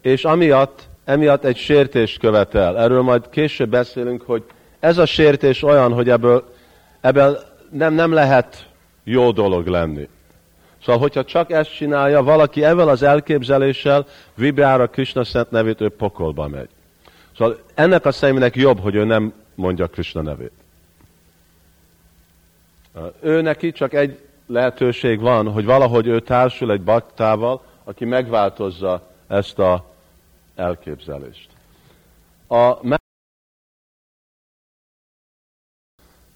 És amiatt, emiatt egy sértést követel. Erről majd később beszélünk, hogy ez a sértés olyan, hogy ebből, ebből nem, nem lehet jó dolog lenni. Szóval, hogyha csak ezt csinálja, valaki ezzel az elképzeléssel vibrál a Krishna szent nevét, ő pokolba megy. Szóval ennek a személynek jobb, hogy ő nem mondja Krishna nevét. Ő neki csak egy lehetőség van, hogy valahogy ő társul egy baktával, aki megváltozza ezt a elképzelést. A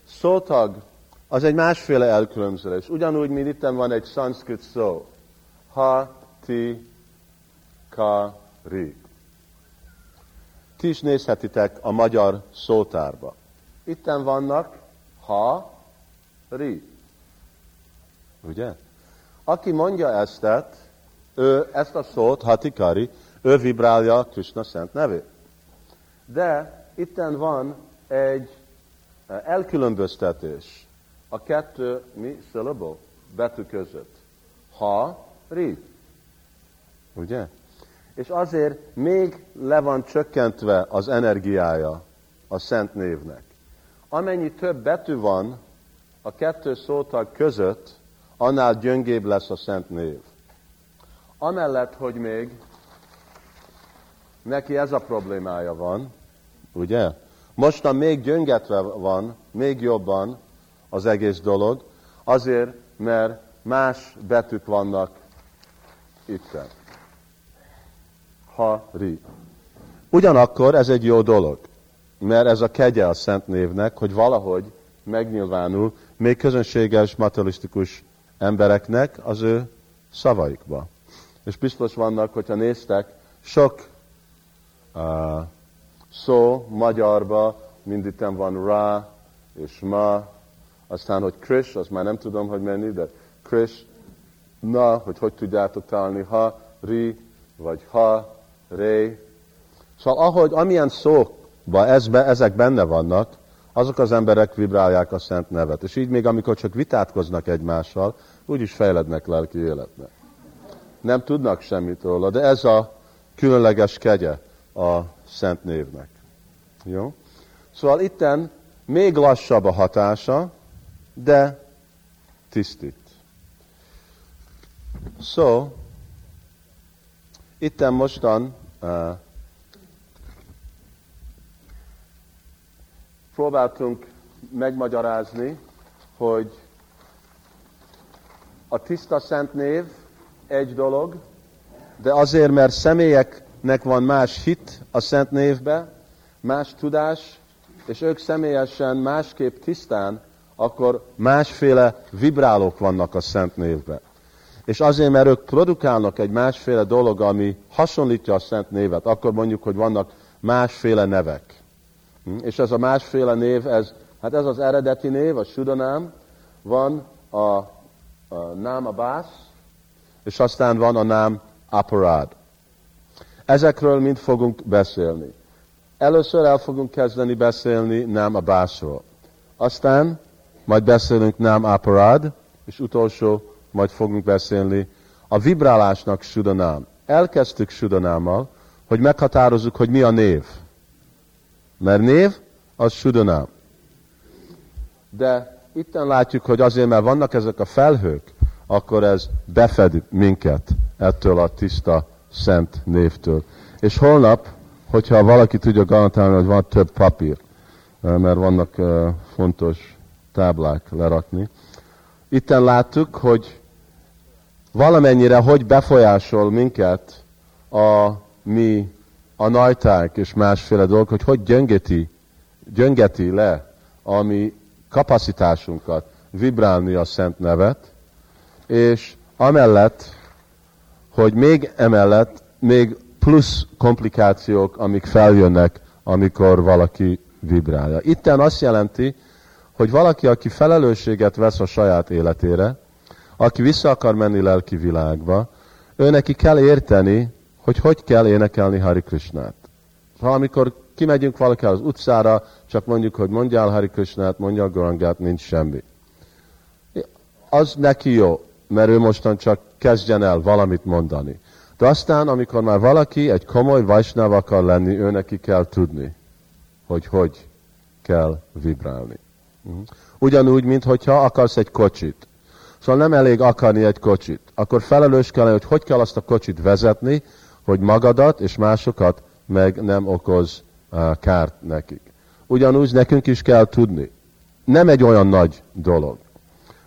szótag az egy másféle elkülönzés. Ugyanúgy, mint itt van egy szanszkrit szó. Ha, ti, ka, ri. Ti is nézhetitek a magyar szótárba. Itten vannak ha, ri. Ugye? Aki mondja eztet, ő ezt a szót, hatikari, ő vibrálja Krishna szent nevét. De itten van egy elkülönböztetés a kettő mi syllable betű között. Ha, ri. Ugye? És azért még le van csökkentve az energiája a szent névnek. Amennyi több betű van a kettő szótag között, annál gyöngébb lesz a szent név. Amellett, hogy még neki ez a problémája van, ugye? Mostan még gyöngetve van, még jobban az egész dolog, azért, mert más betűk vannak itt. Ha, ri. Ugyanakkor ez egy jó dolog, mert ez a kegye a szent névnek, hogy valahogy megnyilvánul még közönséges, materialisztikus embereknek az ő szavaikba. És biztos vannak, hogyha néztek, sok uh, szó magyarba, mindig van rá és ma, aztán, hogy Krish, az már nem tudom, hogy menni, de Krish, na, hogy hogy tudjátok találni, ha, ri, vagy ha, ré. Szóval ahogy, amilyen szókba ez be, ezek benne vannak, azok az emberek vibrálják a szent nevet. És így még amikor csak vitátkoznak egymással, úgyis fejlednek lelki életnek. Nem tudnak semmit róla, de ez a különleges kegye a szent névnek. Jó? Szóval itten még lassabb a hatása, de tisztít. So, itten mostan uh, próbáltunk megmagyarázni, hogy a tiszta szent név egy dolog, de azért, mert személyeknek van más hit a szent névbe, más tudás, és ők személyesen másképp tisztán, akkor másféle vibrálók vannak a szent névben. És azért, mert ők produkálnak egy másféle dolog, ami hasonlítja a szent névet, akkor mondjuk, hogy vannak másféle nevek. Hm? És ez a másféle név, ez, hát ez az eredeti név, a Sudanám, van a, a Nám Abász, és aztán van a Nám Aparad. Ezekről mind fogunk beszélni. Először el fogunk kezdeni beszélni Nám Abászról. Aztán majd beszélünk Nám Aparad, és utolsó majd fogunk beszélni a vibrálásnak Sudanám. Elkezdtük Sudanámmal, hogy meghatározzuk, hogy mi a név. Mert név az Sudanám. De itten látjuk, hogy azért, mert vannak ezek a felhők, akkor ez befed minket ettől a tiszta, szent névtől. És holnap, hogyha valaki tudja garantálni, hogy van több papír, mert vannak fontos táblák lerakni. Itten láttuk, hogy valamennyire hogy befolyásol minket a mi a najták és másféle dolgok, hogy hogy gyöngeti, gyöngeti le ami kapacitásunkat vibrálni a szent nevet, és amellett, hogy még emellett, még plusz komplikációk, amik feljönnek, amikor valaki vibrálja. Itten azt jelenti, hogy valaki, aki felelősséget vesz a saját életére, aki vissza akar menni lelki világba, ő neki kell érteni, hogy hogy kell énekelni Hari Krishnát. Ha amikor kimegyünk valaki az utcára, csak mondjuk, hogy mondjál Hari Krishnát, mondja a Gorangát, nincs semmi. Az neki jó, mert ő mostan csak kezdjen el valamit mondani. De aztán, amikor már valaki egy komoly vajsnáv akar lenni, ő neki kell tudni, hogy hogy kell vibrálni. Ugyanúgy, mint hogyha akarsz egy kocsit. Szóval nem elég akarni egy kocsit. Akkor felelős kell, hogy hogy kell azt a kocsit vezetni, hogy magadat és másokat meg nem okoz kárt nekik. Ugyanúgy nekünk is kell tudni. Nem egy olyan nagy dolog.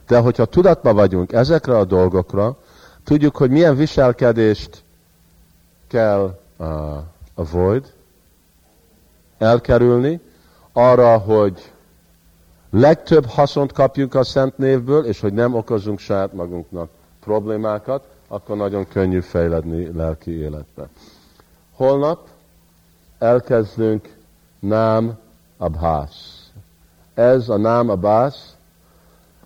De hogyha tudatban vagyunk ezekre a dolgokra, tudjuk, hogy milyen viselkedést kell uh, avoid, elkerülni, arra, hogy legtöbb haszont kapjunk a szent névből, és hogy nem okozunk saját magunknak problémákat, akkor nagyon könnyű fejledni lelki életbe. Holnap elkezdünk Nám Abhász. Ez a Nám Abhász,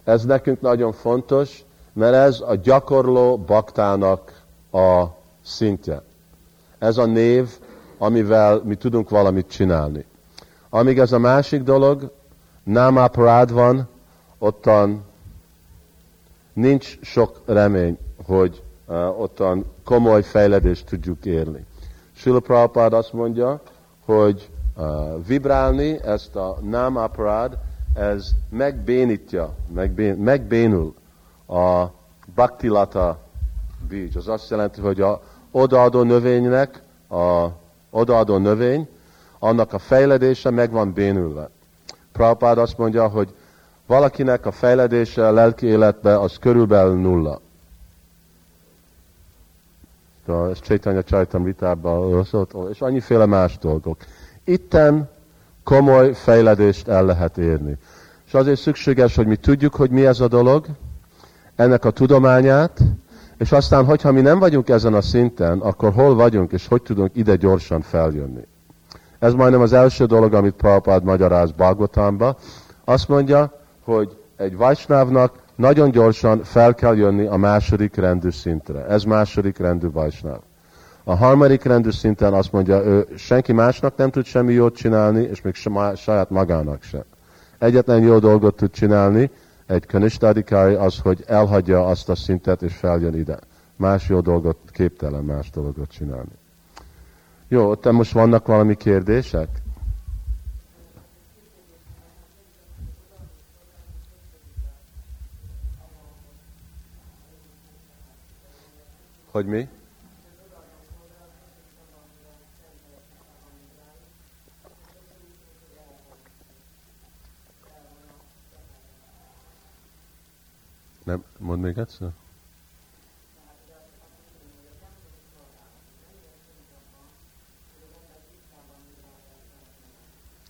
ez nekünk nagyon fontos, mert ez a gyakorló baktának a szintje. Ez a név, amivel mi tudunk valamit csinálni. Amíg ez a másik dolog, námáparád van, ottan nincs sok remény, hogy ottan komoly fejledést tudjuk érni. Sula Prabhupád azt mondja, hogy uh, vibrálni ezt a námáparád, ez megbénítja, megbén, megbénul a baktilata bíj. Az azt jelenti, hogy a odaadó növénynek, a odaadó növény, annak a fejledése meg van bénülve. Prabhupád azt mondja, hogy valakinek a fejledése a lelki életbe az körülbelül nulla. Ez Csaitanya Csajtam vitában és annyiféle más dolgok. Itten komoly fejledést el lehet érni. És azért szükséges, hogy mi tudjuk, hogy mi ez a dolog, ennek a tudományát, és aztán, hogyha mi nem vagyunk ezen a szinten, akkor hol vagyunk, és hogy tudunk ide gyorsan feljönni. Ez majdnem az első dolog, amit Prabhupád magyaráz Bhagavatamban. Azt mondja, hogy egy Vajsnávnak nagyon gyorsan fel kell jönni a második rendű szintre. Ez második rendű Vajsnáv. A harmadik rendű szinten azt mondja, ő senki másnak nem tud semmi jót csinálni, és még saját magának sem. Egyetlen jó dolgot tud csinálni, egy kanistadikári az, hogy elhagyja azt a szintet, és feljön ide. Más jó dolgot képtelen más dolgot csinálni. Jó, ott most vannak valami kérdések? Hogy mi? Nem, mondd még egyszer.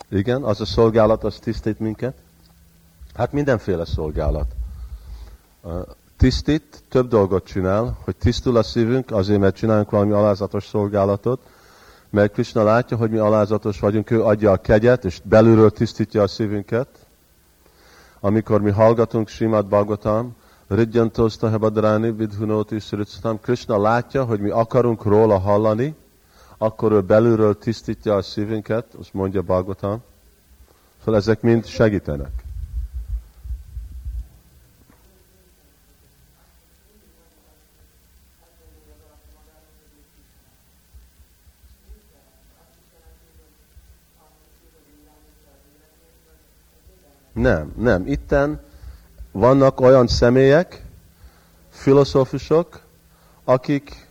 Igen, az a szolgálat, az tisztít minket? Hát mindenféle szolgálat. Tisztít, több dolgot csinál, hogy tisztul a szívünk, azért, mert csinálunk valami alázatos szolgálatot, mert Krishna látja, hogy mi alázatos vagyunk, ő adja a kegyet, és belülről tisztítja a szívünket. Amikor mi hallgatunk Simad Bhagavatam, Ridjantoszta Hebadráni Vidhunóti Sricstam, Krishna látja, hogy mi akarunk róla hallani, akkor ő belülről tisztítja a szívünket, azt mondja Bhagavatam. Szóval ezek mind segítenek. Nem, nem. Itten vannak olyan személyek, filozófusok, akik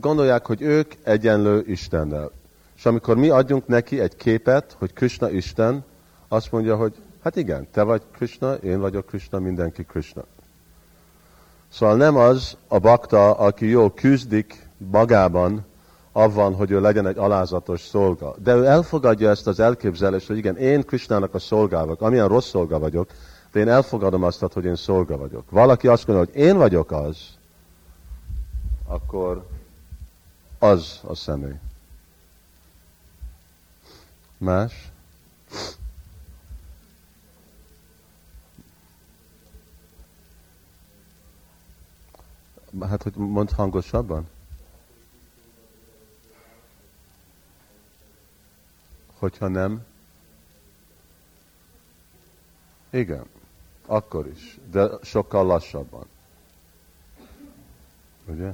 gondolják, hogy ők egyenlő Istennel. És amikor mi adjunk neki egy képet, hogy Krishna Isten, azt mondja, hogy hát igen, te vagy Krishna, én vagyok Krishna, mindenki Krishna. Szóval nem az a bakta, aki jó küzdik magában avvan, hogy ő legyen egy alázatos szolga. De ő elfogadja ezt az elképzelést, hogy igen, én Krisnának a szolgálok, amilyen rossz szolga vagyok, de én elfogadom azt, hogy én szolga vagyok. Valaki azt mondja, hogy én vagyok az, akkor az a személy. Más? Hát, hogy mondd hangosabban? Hogyha nem? Igen, akkor is, de sokkal lassabban. Ugye?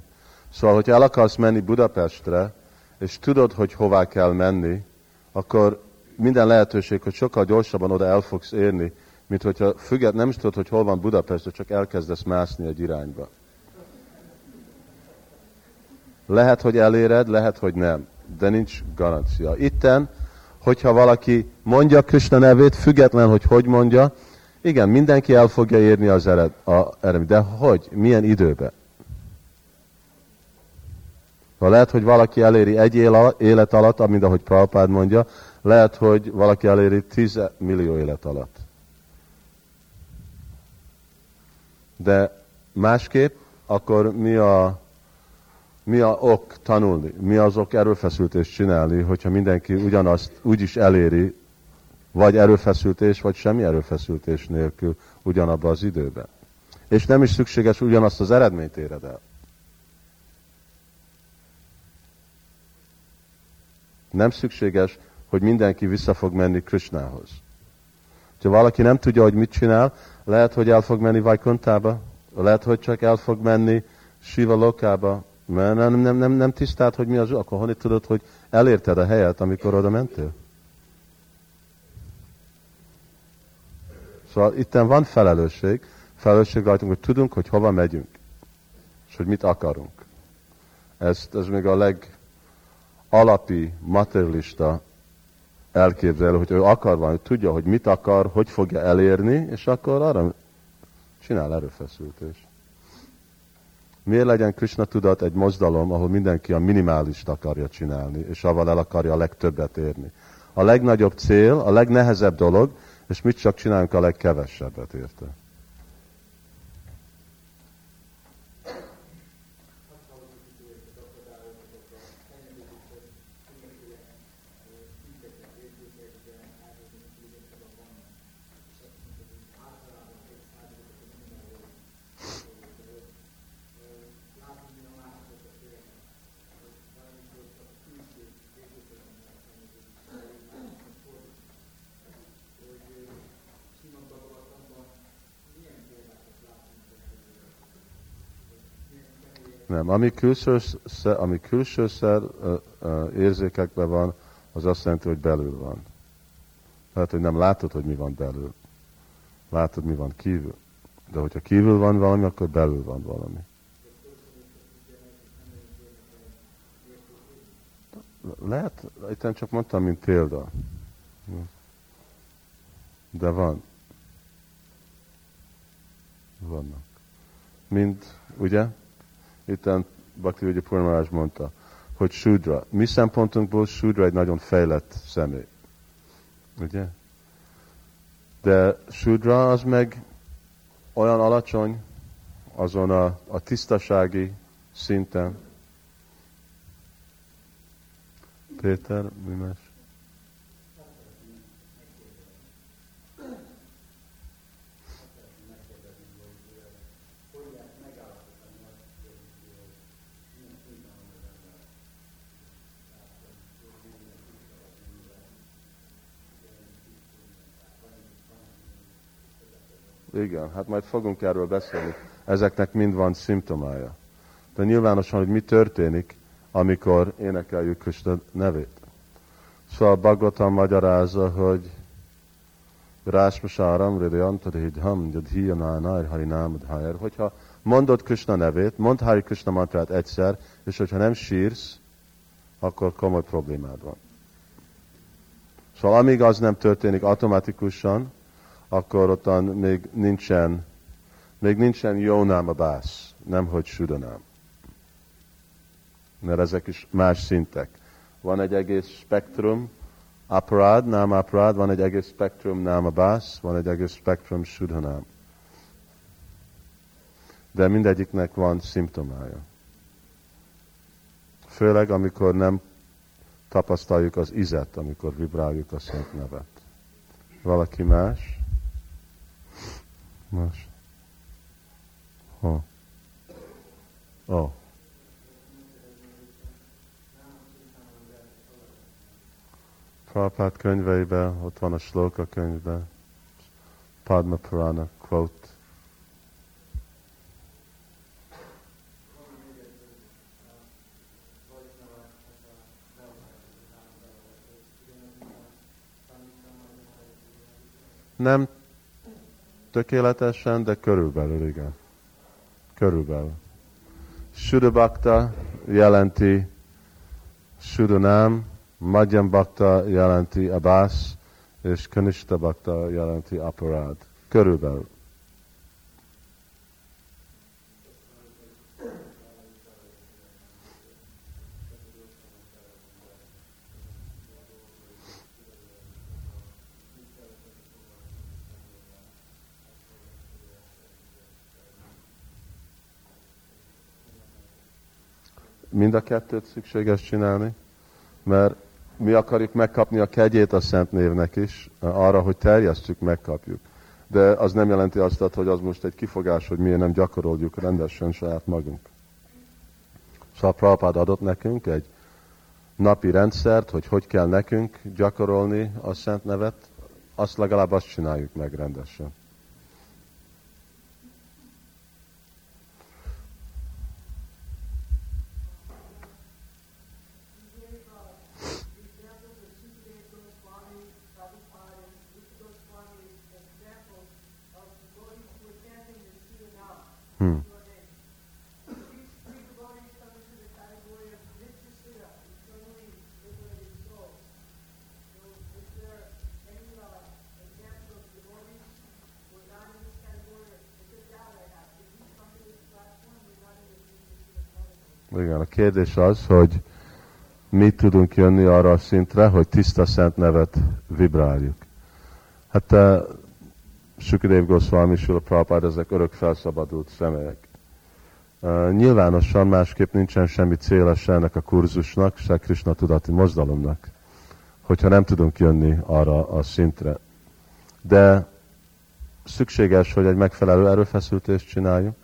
Szóval, hogyha el akarsz menni Budapestre, és tudod, hogy hová kell menni, akkor minden lehetőség, hogy sokkal gyorsabban oda el fogsz érni, mint hogyha függet, nem is tudod, hogy hol van Budapest, csak elkezdesz mászni egy irányba. Lehet, hogy eléred, lehet, hogy nem, de nincs garancia. Itten, hogyha valaki mondja Krishna nevét, független, hogy hogy mondja, igen, mindenki el fogja érni az ered, a eredményt. De hogy? Milyen időben? Ha lehet, hogy valaki eléri egy élet alatt, mint ahogy Prabhupád mondja, lehet, hogy valaki eléri 10 millió élet alatt. De másképp, akkor mi a, mi a ok tanulni? Mi az ok erőfeszültést csinálni, hogyha mindenki ugyanazt úgy is eléri, vagy erőfeszültés, vagy semmi erőfeszültés nélkül ugyanabban az időben. És nem is szükséges ugyanazt az eredményt éred el. Nem szükséges, hogy mindenki vissza fog menni Krishnához. Ha valaki nem tudja, hogy mit csinál, lehet, hogy el fog menni Vajkontába, lehet, hogy csak el fog menni Siva Lokába, mert nem, nem, nem, nem tisztált, hogy mi az, akkor honnan tudod, hogy elérted a helyet, amikor oda mentél? Szóval itt van felelősség, felelősség rajtunk, hogy tudunk, hogy hova megyünk, és hogy mit akarunk. Ez, ez még a legalapi materialista elképzelő, hogy ő akar valami, tudja, hogy mit akar, hogy fogja elérni, és akkor arra csinál erőfeszültés. Miért legyen Krishna tudat egy mozdalom, ahol mindenki a minimálist akarja csinálni, és avval el akarja a legtöbbet érni? A legnagyobb cél, a legnehezebb dolog, és mit csak csinálunk a legkevesebbet érte. Nem, ami külső, ami külső szer, érzékekben van, az azt jelenti, hogy belül van. Tehát, hogy nem látod, hogy mi van belül. Látod, mi van kívül. De hogyha kívül van valami, akkor belül van valami. Lehet, itt csak mondtam, mint példa. De van. Vannak. Mint, ugye? Itten Bhakti Vigya Purmarás mondta, hogy Sudra. Mi szempontunkból Sudra egy nagyon fejlett személy. Ugye? De Sudra az meg olyan alacsony azon a, a tisztasági szinten. Péter, mi más? Igen, hát majd fogunk erről beszélni. Ezeknek mind van szimptomája. De nyilvánosan, hogy mi történik, amikor énekeljük Krishna nevét. Szóval Bhagavatam magyarázza, hogy Rásmasáram, Ridayantadhidham, Jadhiyanánár, Harinámadhájár. Hogyha mondod Krishna nevét, mondd Hari Krishna mantrát egyszer, és hogyha nem sírsz, akkor komoly problémád van. Szóval amíg az nem történik automatikusan, akkor ottan még nincsen, még nincsen jó nám a bász, nem hogy sudanám. mert ezek is más szintek. Van egy egész spektrum, aparad, nem aparad, van egy egész spektrum, nem abász, van egy egész spektrum, sudhanám. De mindegyiknek van szimptomája. Főleg, amikor nem tapasztaljuk az izet, amikor vibráljuk a szent nevet. Valaki más? Más. Ha. Oh. Prabhupád könyveiben, ott van a Sloka könyvben, Padma Purana quote. Nem tökéletesen, de körülbelül, igen. Körülbelül. Sudabhakta jelenti Sudanám, Madhyam Bhakta jelenti Abász, és Kanishta Bhakta jelenti Aparad. Körülbelül. Mind a kettőt szükséges csinálni, mert mi akarjuk megkapni a kegyét a Szent Névnek is, arra, hogy terjesztjük, megkapjuk. De az nem jelenti azt, hogy az most egy kifogás, hogy miért nem gyakoroljuk rendesen saját magunk. Szóval Prabhupád adott nekünk egy napi rendszert, hogy hogy kell nekünk gyakorolni a Szent Nevet, azt legalább azt csináljuk meg rendesen. Hmm. Igen, a kérdés az, hogy mi tudunk jönni arra a szintre, hogy tiszta szent nevet vibráljuk. Hát Sukadev Goswami, Sula Prabhupád, ezek örök felszabadult személyek. Uh, nyilvánosan másképp nincsen semmi cél se ennek a kurzusnak, se Krishna tudati mozdalomnak, hogyha nem tudunk jönni arra a szintre. De szükséges, hogy egy megfelelő erőfeszültést csináljunk,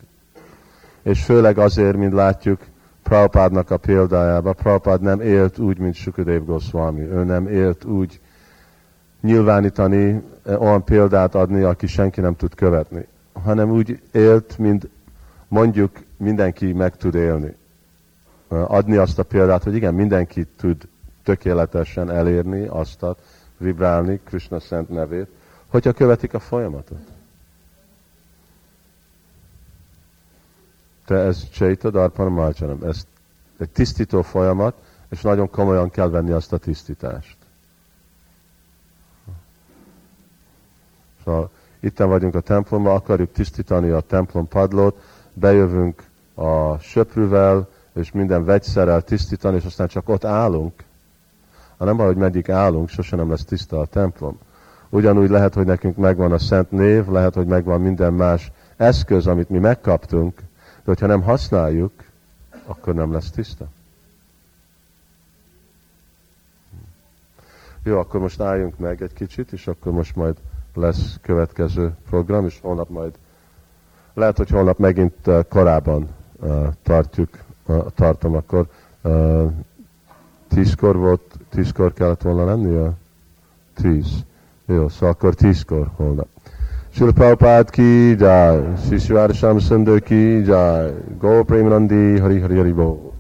és főleg azért, mint látjuk Prabhupádnak a példájába, Prabhupád nem élt úgy, mint Sukadev Goswami. Ő nem élt úgy, nyilvánítani, eh, olyan példát adni, aki senki nem tud követni, hanem úgy élt, mint mondjuk mindenki meg tud élni. Eh, adni azt a példát, hogy igen, mindenki tud tökéletesen elérni azt vibrálni Krishna szent nevét, hogyha követik a folyamatot. Te ez Csaita Darpana Marjanam, ez egy tisztító folyamat, és nagyon komolyan kell venni azt a tisztítást. Szóval itten vagyunk a templomban, akarjuk tisztítani a templom padlót, bejövünk a söprűvel, és minden vegyszerrel tisztítani, és aztán csak ott állunk. Ha nem hogy meddig állunk, sose nem lesz tiszta a templom. Ugyanúgy lehet, hogy nekünk megvan a szent név, lehet, hogy megvan minden más eszköz, amit mi megkaptunk, de hogyha nem használjuk, akkor nem lesz tiszta. Jó, akkor most álljunk meg egy kicsit, és akkor most majd lesz következő program, és holnap majd, lehet, hogy holnap megint uh, korábban uh, tartjuk, tartom, akkor tízkor volt, tízkor kellett volna lenni a tíz. Jó, szóval akkor tízkor holnap. Srila Prabhupada ki jai, Sri Shivara Shamsundar ki jai, Go Premanandi Hari Hari Hari Bo.